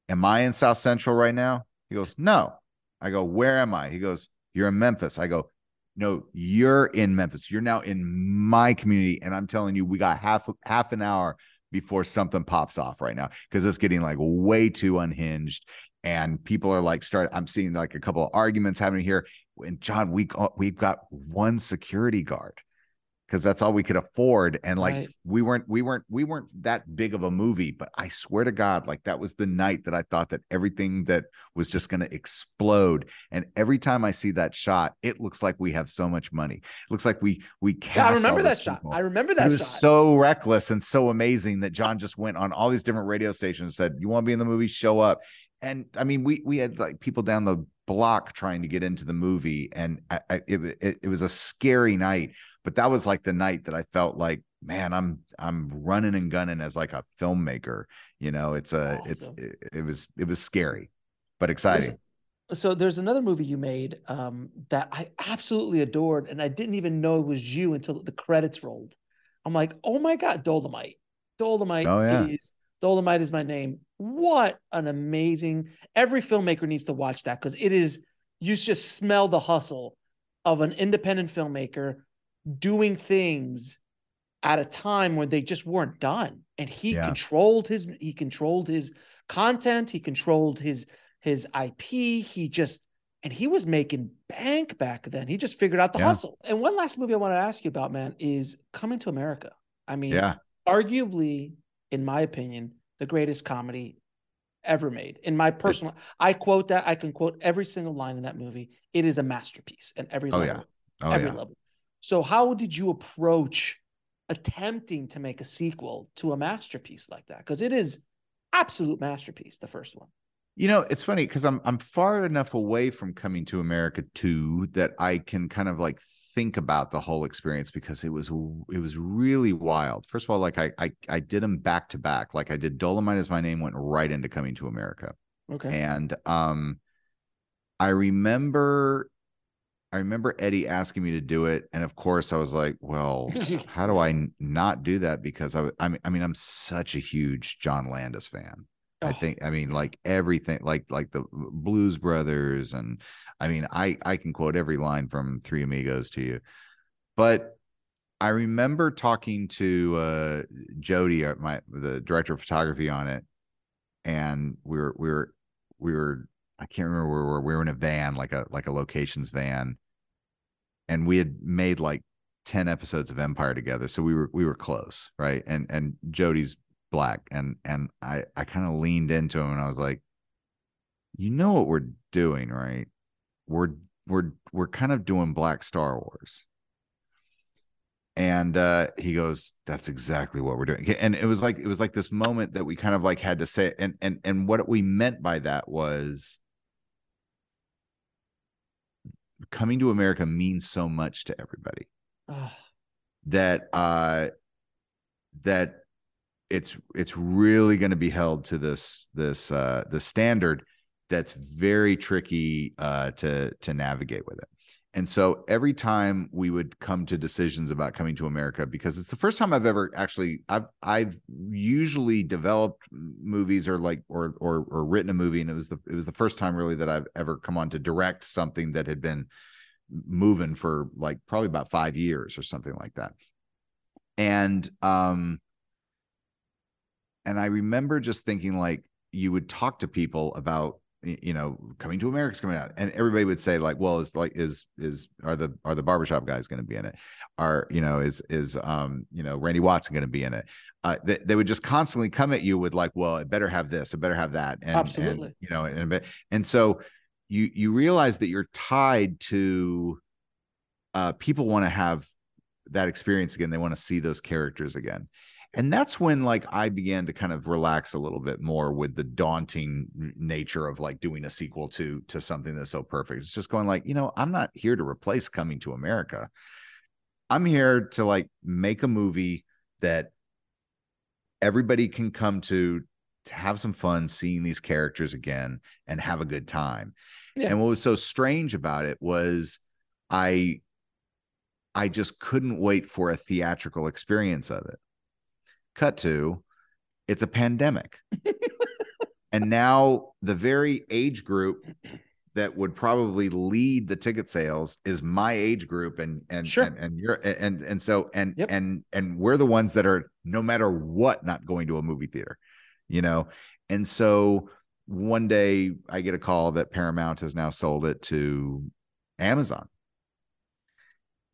am i in south central right now he goes no I go, where am I? He goes, you're in Memphis. I go, no, you're in Memphis. You're now in my community, and I'm telling you, we got half half an hour before something pops off right now because it's getting like way too unhinged, and people are like, start. I'm seeing like a couple of arguments happening here. And John, we we've got one security guard because that's all we could afford and like Right. we weren't we weren't we weren't that big of a movie but i swear to god like that was the night that i thought that everything that was just going to explode and every time i see that shot it looks like we have so much money it looks like we we cast Yeah, I remember that shot. people. I remember that it was shot. so reckless and so amazing that john just went on all these different radio stations and said you want to be in the movie show up and i mean we we had like people down the block trying to get into the movie and I, I, it, it, it was a scary night but that was like the night that i felt like man i'm i'm running and gunning as like a filmmaker you know it's a it's it, it was it was scary but exciting so there's another movie you made um, that I absolutely adored, and I didn't even know it was you until the credits rolled. I'm like, oh my god, Dolemite, Dolemite Oh, yeah. is Dolemite is my name. What an amazing! Every filmmaker needs to watch that because it is. You just smell the hustle of an independent filmmaker doing things at a time when they just weren't done, and he Yeah. controlled his he controlled his content, he controlled his his IP. He just and he was making bank back then. He just figured out the Yeah. hustle. And one last movie I want to ask you about, man, is Coming to America. I mean, yeah arguably, in my opinion, the greatest comedy ever made. In my personal, I quote that. I can quote every single line in that movie. It is a masterpiece at every Oh, level. yeah. oh every yeah level. So, how did you approach attempting to make a sequel to a masterpiece like that? Because it is absolute masterpiece. The first one. You know, it's funny because I'm I'm far enough away from coming to America too that I can kind of like think about the whole experience because it was it was really wild. First of all, like I I, I did them back to back. Like I did Dolemite as my name went right into coming to America. Okay. And um I remember I remember Eddie asking me to do it and of course I was like, well, how do I not do that because I I mean I mean I'm such a huge John Landis fan. I think I mean like everything like like the Blues Brothers and I mean I I can quote every line from Three Amigos to you. But I remember talking to uh Jody, uh, my the director of photography on it and we were we were we were I can't remember where we were we were in a van like a like a locations van and we had made like 10 episodes of Empire together so we were we were close right and and Jody's black and and I I kind of leaned into him and I was like you know what we're doing right? We're we're we're kind of doing black Star Wars. And uh he goes that's exactly what we're doing. And it was like it was like this moment that we kind of like had to say and and and what we meant by that was coming to america means so much to everybody. That uh that it's it's really going to be held to this this uh the standard that's very tricky uh to to navigate with it And so every time we would come to decisions about coming to America, because it's the first time I've ever actually I've I've usually developed movies or like or or or written a movie, and it was the it was the first time really that I've ever come on to direct something that had been moving for like probably about five years or something like that. And um and I remember just thinking like you would talk to people about you know coming to america's coming out. And everybody would say like well is like is is are the are the barbershop guys going to be in it? Are you know is is um you know randy watson going to be in it? Uh they, they would just constantly come at you with like well it better have this it better have that and Absolutely. and, you know and and so you you realize that you're tied to uh people want to have that experience again. They want to see those characters again and that's when like i began to kind of relax a little bit more with the daunting nature of like doing a sequel to to something that's so perfect. It's just going like you know i'm not here to replace coming to america. I'm here to like make a movie that everybody can come to to have some fun seeing these characters again and have a good time. Yeah. and what was so strange about it was i i just couldn't wait for a theatrical experience of it cut to it's a pandemic and now the very age group that would probably lead the ticket sales is my age group and and Sure. and, and you're and and so and Yep. and and we're the ones that are no matter what not going to a movie theater you know and so one day i get a call that paramount has now sold it to amazon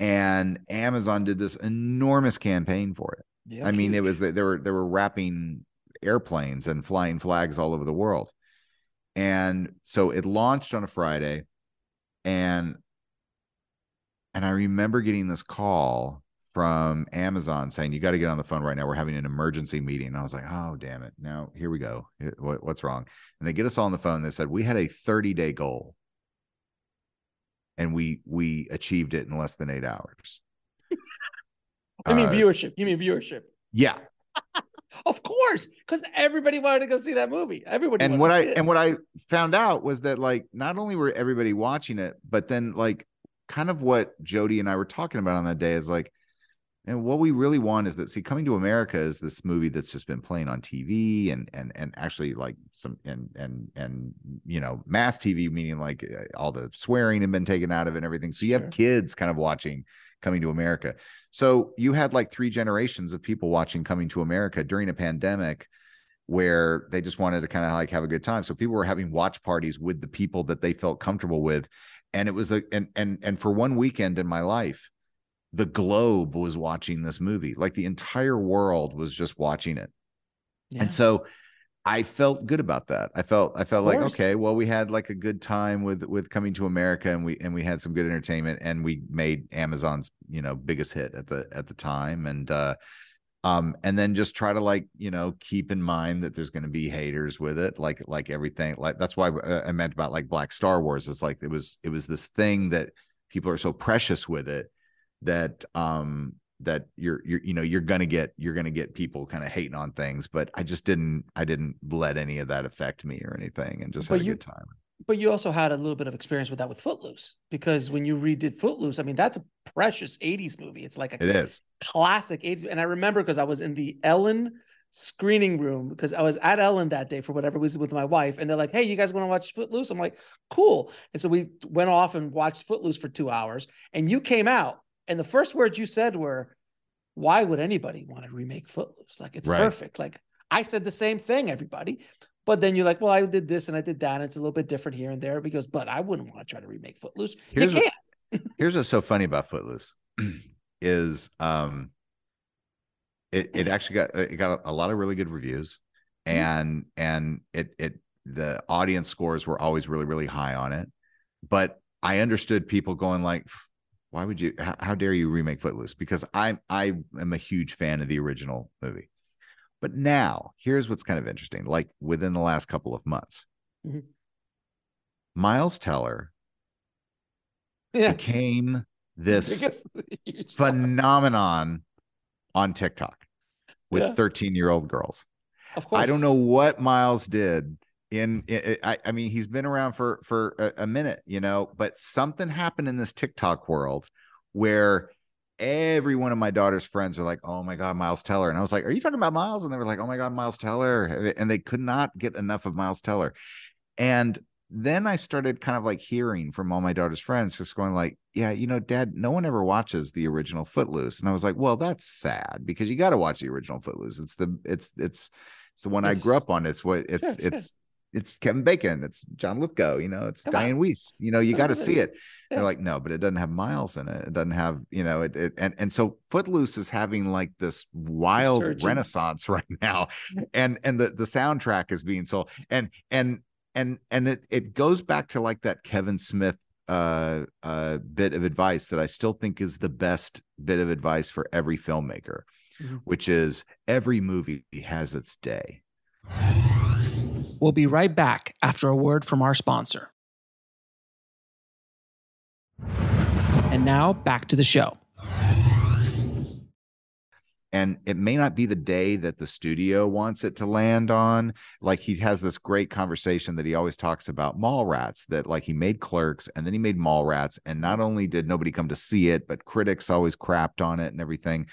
and amazon did this enormous campaign for it Yeah, I mean, it was they were they were wrapping airplanes and flying flags all over the world. And so it launched on a Friday and and I remember getting this call from Amazon saying you got to get on the phone right now. We're having an emergency meeting. And I was like, "Oh, damn it. Now, here we go. What, what's wrong?" And they get us all on the phone. They said, "We had a 30-day goal and we we achieved it in less than 8 hours." I mean Uh, viewership. You mean viewership? Yeah. Of course, because everybody wanted to go see that movie. Everybody. and what I it. and what I found out was that like not only were everybody watching it, but then like kind of what Jody and I were talking about on that day is like, and what we really want is that see, coming to America is this movie that's just been playing on TV and and and actually like some and and and you know mass TV meaning like all the swearing had been taken out of it and everything. So you Sure. have kids kind of watching coming to America. So you had like three generations of people watching coming to America during a pandemic where they just wanted to kind of like have a good time. So people were having watch parties with the people that they felt comfortable with. And it was a and and and for one weekend in my life, the globe was watching this movie. Like the entire world was just watching it. Yeah. And so I felt good about that. I felt I felt like okay, well we had like a good time with with coming to America and we and we had some good entertainment and we made Amazon's, you know, biggest hit at the at the time and uh um and then just try to like, you know, keep in mind that there's going to be haters with it like like everything. Like that's why uh, I meant about like Black Star Wars it's like it was it was this thing that people are so precious with it that um that you're you're you know you're gonna get you're gonna get people kind of hating on things but i just didn't i didn't let any of that affect me or anything and just But had a you- good time But you also had a little bit of experience with that with Footloose because when you redid Footloose, I mean, that's a precious 80s movie. It's like a it is classic 80s. And I remember because I was in the Ellen screening room because I was at Ellen that day for whatever reason with my wife. And they're like, hey, you guys want to watch Footloose? I'm like, cool. And so we went off and watched Footloose for two hours. And you came out. And the first words you said were, why would anybody want to remake Footloose? Like, it's Right. perfect. Like, I said the same thing, everybody. But then you're like, well, I did this and I did that. And it's a little bit different here and there because, but I wouldn't want to try to remake Footloose. Here's you can't. here's what's so funny about footloose is um it it actually got it got a, lot of really good reviews Mm-hmm. and and it it the audience scores were always really really high on it but i understood people going like why would you how, how dare you remake footloose because i i am a huge fan of the original movie but now here's what's kind of interesting like within the last couple of months Mhm. miles teller Yeah. became this phenomenon on TikTok with Yeah. 13 year old girls. of course. I don't know what Miles did in, in I, I, mean he's been around for for a, a minute you know but something happened in this tiktok world where every one of my daughter's friends are like oh my god miles teller and i was like are you talking about miles and they were like oh my god miles teller and they could not get enough of miles teller and then I started kind of like hearing from all my daughter's friends, just going like, "Yeah, you know, Dad, no one ever watches the original Footloose," and I was like, "Well, that's sad because you got to watch the original Footloose. It's the it's it's it's the one it's, I grew up on. It's what it's sure, it's." Sure. It's Kevin Bacon. It's John Lithgow. You know, it's Come Diane on. Wiest. You know, you got to see it. Yeah. They're like, no, but it doesn't have miles in it. It doesn't have, you know, it, it and and so Footloose is having like this wild Surgeon. renaissance right now, and and the the soundtrack is being sold, and and and and it it goes back to like that Kevin Smith uh uh bit of advice that I still think is the best bit of advice for every filmmaker, mm-hmm. which is every movie has its day. We'll be right back after a word from our sponsor. And now back to the show and it may not be the day that the studio wants it to land on like he has this great conversation that he always talks about Mallrats, that like he made clerks and then he made Mallrats. and not only did nobody come to see it but critics always crapped on it and everything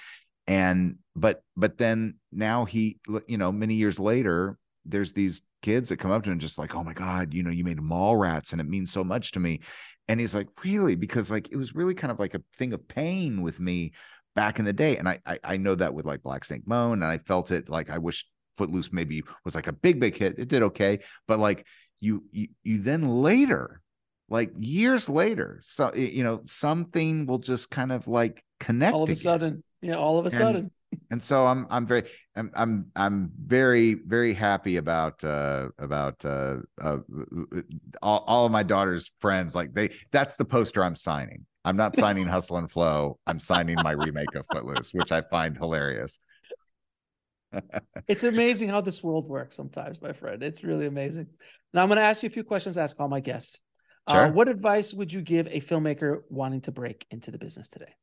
and but but then now he you know many years later there's these kids that come up to him just like oh my god you know you made Mallrats and it means so much to me and he's like really because like it was really kind of like a thing of pain with me back in the day. And I, I, I know that with like Black Snake Moan, and I felt it like I wish Footloose maybe was like a big, big hit. It did okay, but like you, you, you then later, like years later, so you know something will just kind of like connect. All of a sudden, yeah, all of a and, sudden. And so I'm, I'm very, I'm, I'm, I'm very, very happy about, uh, about, uh, uh, all, all of my daughter's friends. Like they, that's the poster I'm signing. I'm not signing Hustle and Flow. I'm signing my remake of Footloose, which I find hilarious. it's amazing how this world works sometimes, my friend. It's really amazing. Now I'm going to ask you a few questions. Ask all my guests. Uh, sure. Uh, what advice would you give a filmmaker wanting to break into the business today?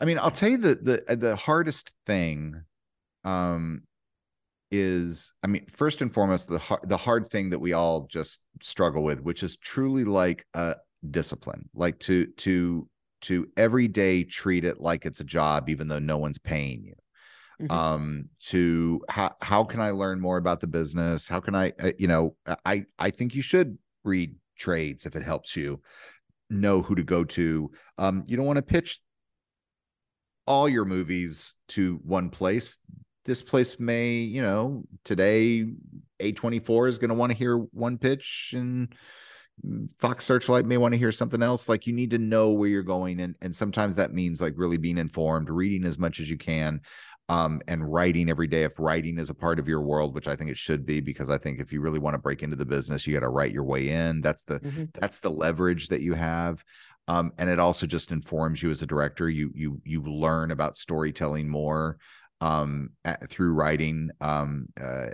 I mean, I'll tell you the the the hardest thing um is I mean, first and foremost, the the hard thing that we all just struggle with, which is truly like a, discipline like to to to every day treat it like it's a job even though no one's paying you. Mm-hmm. um to how how can i learn more about the business? How can i uh, you know i i think you should read trades if it helps you know who to go to. Um you don't want to pitch all your movies to one place this place may you know today A24 is going to want to hear one pitch and Fox Searchlight may want to hear something else. Like you need to know where you're going, and and sometimes that means like really being informed, reading as much as you can, um, and writing every day. If writing is a part of your world, which I think it should be, because I think if you really want to break into the business, you got to write your way in. That's the mm-hmm. that's the leverage that you have. Um, and it also just informs you as a director. You you you learn about storytelling more um, through writing um, uh,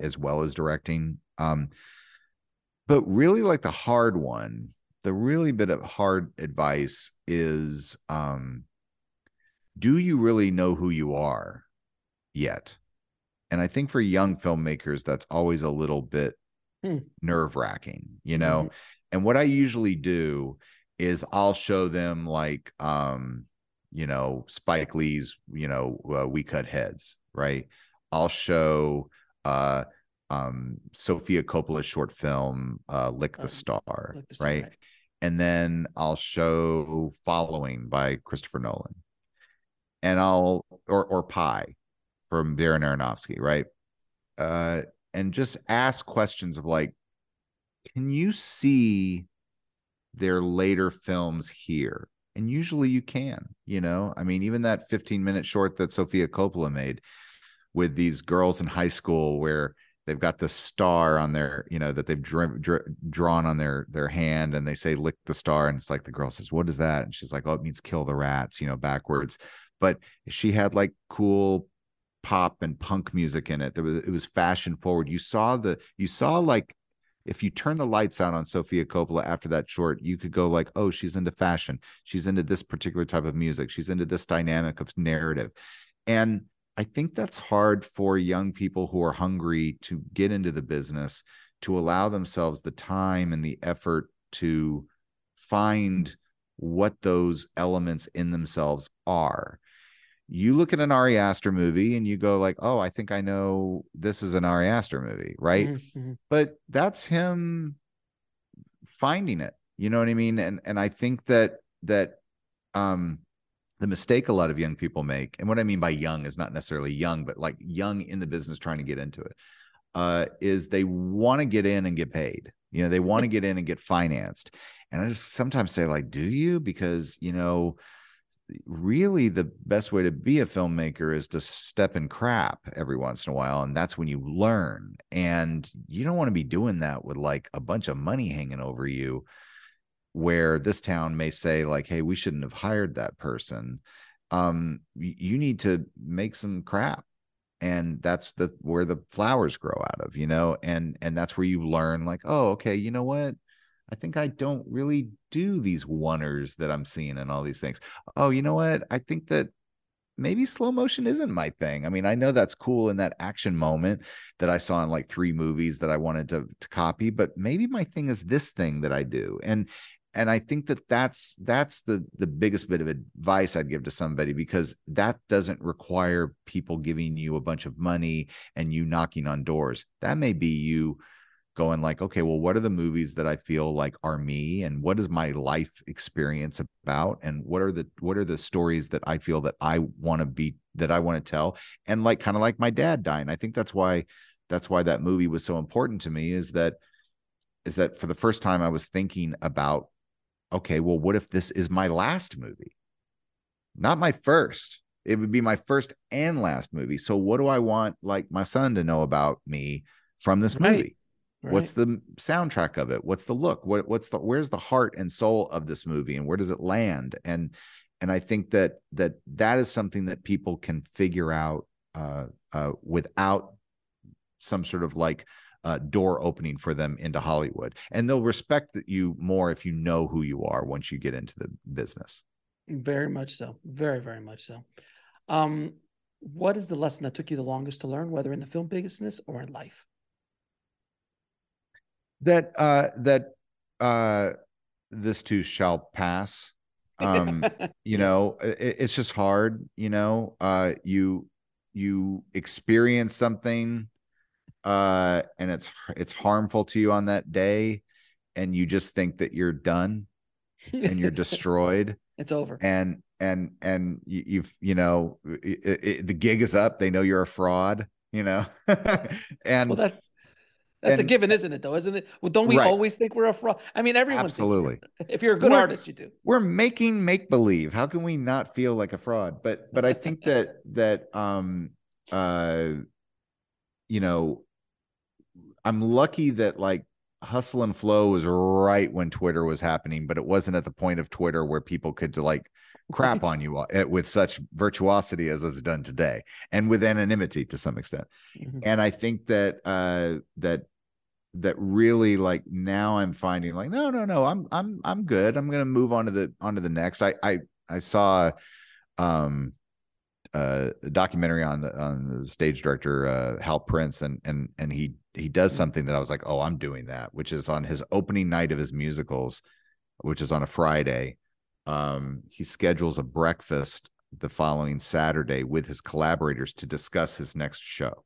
as well as directing. Um, but really like the hard one the really bit of hard advice is um do you really know who you are yet and i think for young filmmakers that's always a little bit hmm. nerve wracking you know mm-hmm. and what i usually do is i'll show them like um you know spike lee's you know uh, we cut heads right i'll show uh um Sofia Coppola's short film uh Lick the, um, Star, Lick the Star, right? right? And then I'll show Following by Christopher Nolan. And I'll or or Pi from Darren Aronofsky, right? Uh and just ask questions of like can you see their later films here? And usually you can, you know. I mean, even that 15 minute short that Sofia Coppola made with these girls in high school where they've got the star on their you know that they've dr- dr- drawn on their their hand and they say lick the star and it's like the girl says what is that and she's like oh it means kill the rats you know backwards but she had like cool pop and punk music in it there was it was fashion forward you saw the you saw like if you turn the lights out on Sofia Coppola after that short, you could go like, oh, she's into fashion. She's into this particular type of music. She's into this dynamic of narrative. And I think that's hard for young people who are hungry to get into the business to allow themselves the time and the effort to find what those elements in themselves are. You look at an Ari Aster movie and you go like, "Oh, I think I know this is an Ari Aster movie, right?" Mm-hmm. mm-hmm. But that's him finding it. You know what I mean? And and I think that that um the mistake a lot of young people make, and what I mean by young is not necessarily young, but like young in the business trying to get into it, uh, is they want to get in and get paid. You know, they want to get in and get financed. And I just sometimes say, like, do you? Because, you know, really the best way to be a filmmaker is to step in crap every once in a while. And that's when you learn. And you don't want to be doing that with like a bunch of money hanging over you where this town may say like hey we shouldn't have hired that person um you need to make some crap and that's the where the flowers grow out of you know and and that's where you learn like oh okay you know what i think i don't really do these oneers that i'm seeing and all these things oh you know what i think that maybe slow motion isn't my thing. I mean, I know that's cool in that action moment that I saw in like three movies that I wanted to, to copy, but maybe my thing is this thing that I do. And and i think that that's that's the the biggest bit of advice i'd give to somebody because that doesn't require people giving you a bunch of money and you knocking on doors that may be you going like okay well what are the movies that i feel like are me and what is my life experience about and what are the what are the stories that i feel that i want to be that i want to tell and like kind of like my dad dying i think that's why that's why that movie was so important to me is that is that for the first time i was thinking about okay, well, what if this is my last movie? Not my first. It would be my first and last movie. So what do I want like my son to know about me from this right. movie? Right. What's the soundtrack of it? What's the look? What what's the where's the heart and soul of this movie and where does it land? And and I think that that that is something that people can figure out uh, uh, without some sort of like uh, door opening for them into Hollywood. And they'll respect you more if you know who you are once you get into the business. Very much so. Very, very much so. Um, what is the lesson that took you the longest to learn, whether in the film business or in life? That uh, that uh, this too shall pass. Um, you yes. know, it, it's just hard. You know, uh, you you experience something uh, and it's it's harmful to you on that day, and you just think that you're done and you're destroyed. It's over. And and and you, you've you know it, it, the gig is up. They know you're a fraud. You know, and well, that that's and, a given, isn't it? Though, isn't it? Well, don't we right. always think we're a fraud? I mean, everyone absolutely. If you're a good we're, artist, you do. We're making make believe. How can we not feel like a fraud? But but I think that that um uh you know I'm lucky that like hustle and flow was right when Twitter was happening, but it wasn't at the point of Twitter where people could like crap right. on you eh, with such virtuosity as it's done today and with anonymity to some extent. Mm-hmm. And I think that uh that that really like now I'm finding like no no no I'm I'm I'm good. I'm going to move on to the on to the next. I I I saw um uh, a documentary on the on the stage director uh, Hal Prince, and and and he he does mm-hmm. something that I was like, oh, I'm doing that, which is on his opening night of his musicals, which is on a Friday. Um, he schedules a breakfast the following Saturday with his collaborators to discuss his next show.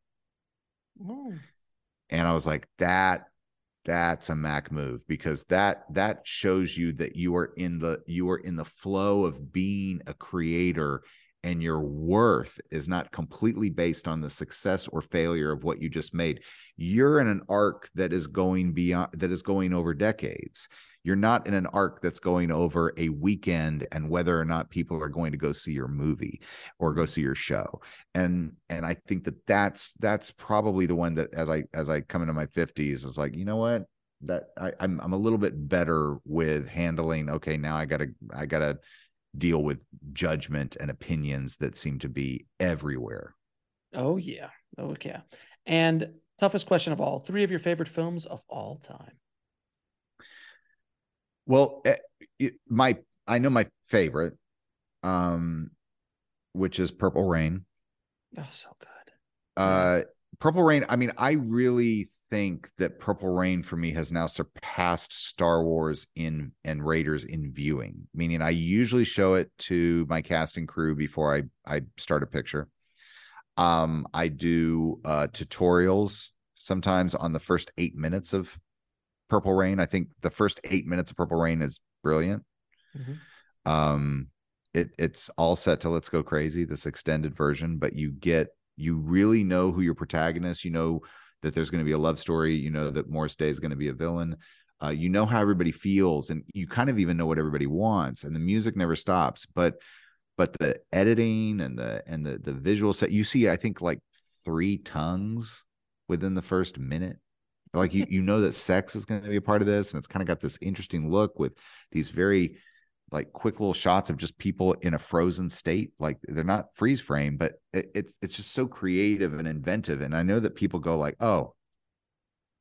Mm. And I was like, that that's a Mac move because that that shows you that you are in the you are in the flow of being a creator and your worth is not completely based on the success or failure of what you just made. You're in an arc that is going beyond that is going over decades you're not in an arc that's going over a weekend and whether or not people are going to go see your movie or go see your show and and i think that that's that's probably the one that as i as i come into my 50s is like you know what that I, I'm I'm a little bit better with handling. Okay, now I gotta I gotta deal with judgment and opinions that seem to be everywhere. Oh yeah. Oh yeah. And toughest question of all, three of your favorite films of all time. Well, eh, my I know my favorite um which is Purple Rain. Oh, so good. Uh, Purple Rain. I mean, I really think that Purple Rain for me has now surpassed Star Wars in and Raiders in viewing. Meaning, I usually show it to my cast and crew before I I start a picture. Um, I do uh, tutorials sometimes on the first eight minutes of Purple Rain. I think the first eight minutes of Purple Rain is brilliant. Mm-hmm. Um, it it's all set to Let's Go Crazy, this extended version, but you get you really know who your protagonist. You know that there's going to be a love story. You know that Morris Day is going to be a villain. Uh, you know how everybody feels, and you kind of even know what everybody wants. And the music never stops. But but the editing and the and the the visual set, you see, I think like three tongues within the first minute. Like you you know that sex is going to be a part of this, and it's kind of got this interesting look with these very like quick little shots of just people in a frozen state. Like they're not freeze frame, but it, it's it's just so creative and inventive. And I know that people go like, "Oh,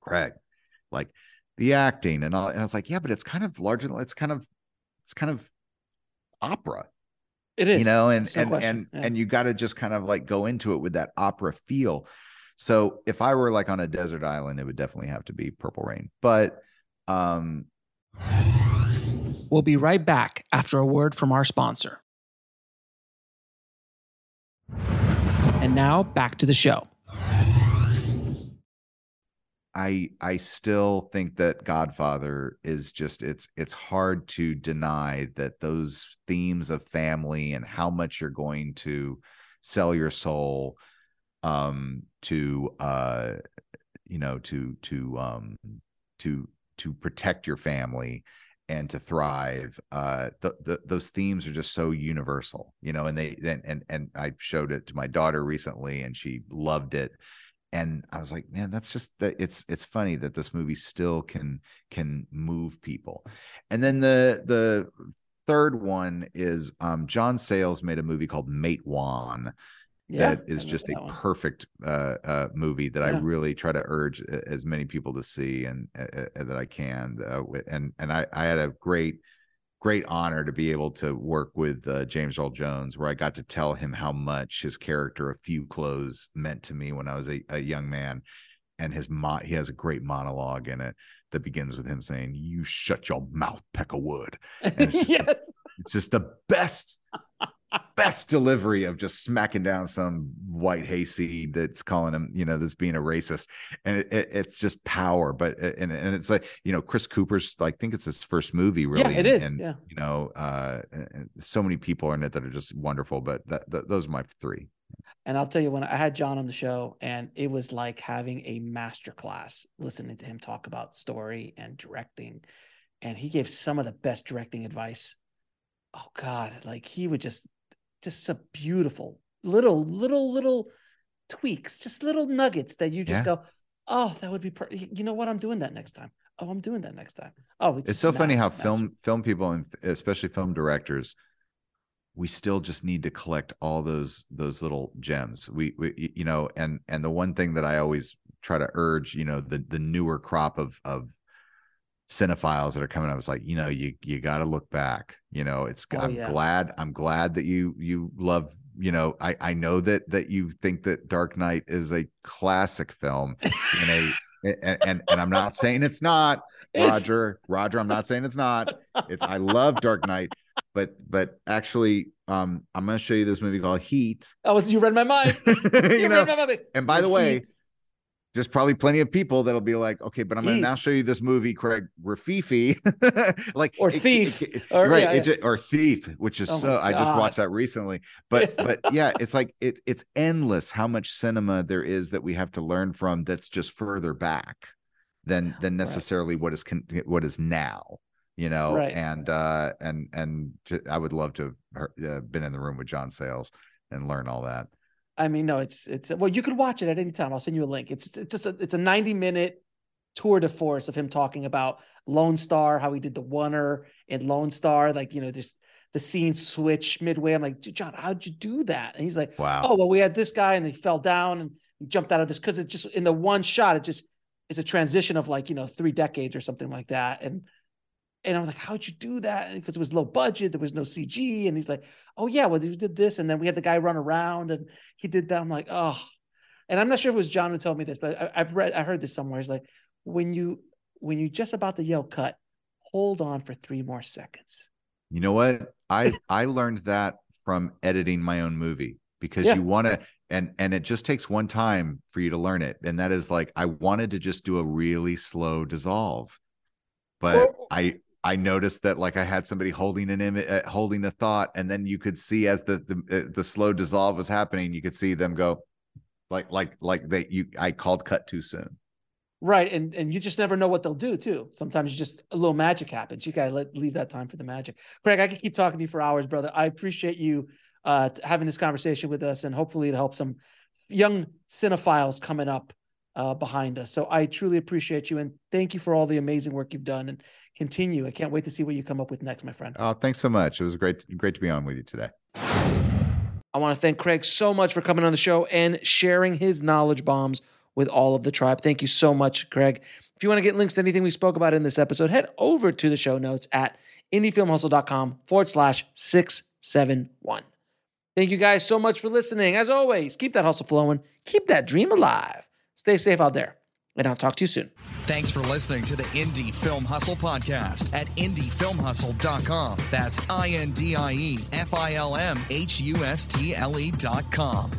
Craig, like the acting and all." And I was like, "Yeah, but it's kind of larger. It's kind of it's kind of opera." It is, you know, and no and question. and yeah. and you got to just kind of like go into it with that opera feel. So if I were like on a desert island, it would definitely have to be Purple Rain. But um We'll be right back after a word from our sponsor. And now back to the show. I I still think that Godfather is just it's it's hard to deny that those themes of family and how much you're going to sell your soul um to uh you know to to um to to protect your family and to thrive uh the, the, those themes are just so universal you know and they and, and and i showed it to my daughter recently and she loved it. And i was like man that's just that it's it's funny that this movie still can can move people. And then the the third one is um john sayles made a movie called Matewan yeah, that is just a one. perfect uh, uh, movie that yeah. I really try to urge as many people to see and uh, that I can. Uh, and and I, I had a great great honor to be able to work with uh, James Earl Jones, where I got to tell him how much his character, A Few Clothes, meant to me when I was a, a young man. And his mo- he has a great monologue in it that begins with him saying, "You shut your mouth, Peckerwood." And it's just, yes. the, it's just the best best delivery of just smacking down some white hayseed that's calling him, you know, that's being a racist, and it, it, it's just power. But and and it's like you know, Chris Cooper's like I think it's his first movie, really. Yeah, it and, is. And, yeah, you know, uh, so many people are in it that are just wonderful. But that, that, those are my three. And I'll tell you when I had John on the show, and it was like having a master class listening to him talk about story and directing. And he gave some of the best directing advice. Oh God, like he would just just some beautiful little little little tweaks, just little nuggets that you just yeah. go, oh, that would be. Per- you know what? I'm doing that next time. Oh, I'm doing that next time. Oh, it's, it's so funny how master. film film people and especially film directors, we still just need to collect all those those little gems. We, we you know, and and the one thing that I always try to urge, you know, the the newer crop of of cinephiles that are coming up. It's like, you know, you you got to look back. You know, it's oh, I'm yeah. glad I'm glad that you you love. You know, I I know that that you think that Dark Knight is a classic film in a. and, and, and I'm not saying it's not Roger. Roger, I'm not saying it's not. It's I love Dark Knight, but but actually, um, I'm going to show you this movie called Heat. Oh, you read my mind. you, you know, and by the, the way, there's probably plenty of people that'll be like, okay, but I'm going to now show you this movie, Craig Rififi, like or it, Thief, it, it, or, right? Yeah, yeah. or Thief, which is oh so. I just watched that recently, but but yeah, it's like it it's endless how much cinema there is that we have to learn from. That's just further back than than necessarily right. what is con- what is now you know right. and uh and and i would love to have uh, been in the room with john sayles and learn all that I mean, no, it's it's well, you could watch it at any time. I'll send you a link. It's it's just a, it's a 90 minute tour de force of him talking about Lone Star, how he did the oneer in Lone Star, like you know, just the scene switch midway. I'm like, John, how'd you do that? And he's like, Wow. Oh, well, we had this guy and he fell down and he jumped out of this because it just in the one shot, it just it's a transition of like you know three decades or something like that, and And I'm like, how'd you do that? Because it was low budget, there was no CG. And he's like, oh yeah, well, we did this, and then we had the guy run around, and he did that. I'm like, oh. And I'm not sure if it was John who told me this, but I, I've read, I heard this somewhere. He's like, when you when you just about to yell cut, hold on for three more seconds. You know what? I I learned that from editing my own movie because yeah. you want to and and it just takes one time for you to learn it and that is like I wanted to just do a really slow dissolve. But I I noticed that like I had somebody holding an image, uh, holding a thought, and then you could see as the the uh, the slow dissolve was happening, you could see them go, like like like they you I called cut too soon. Right, and and you just never know what they'll do too. Sometimes just a little magic happens. You gotta let leave that time for the magic. Craig, I could keep talking to you for hours, brother. I appreciate you uh, having this conversation with us, and hopefully it helps some young cinephiles coming up uh, behind us. So I truly appreciate you, and thank you for all the amazing work you've done, and continue. I can't wait to see what you come up with next, my friend. Oh, thanks so much. It was great, great to be on with you today. I want to thank Craig so much for coming on the show and sharing his knowledge bombs with all of the tribe. Thank you so much, Craig. If you want to get links to anything we spoke about in this episode, head over to the show notes at indiefilmhustle.com forward slash 671. Thank you guys so much for listening. As always, keep that hustle flowing, keep that dream alive. Stay safe out there, and I'll talk to you soon. Thanks for listening to the Indie Film Hustle podcast at indiefilmhustle.com. That's I N D I E F I L M H U S T L E.com.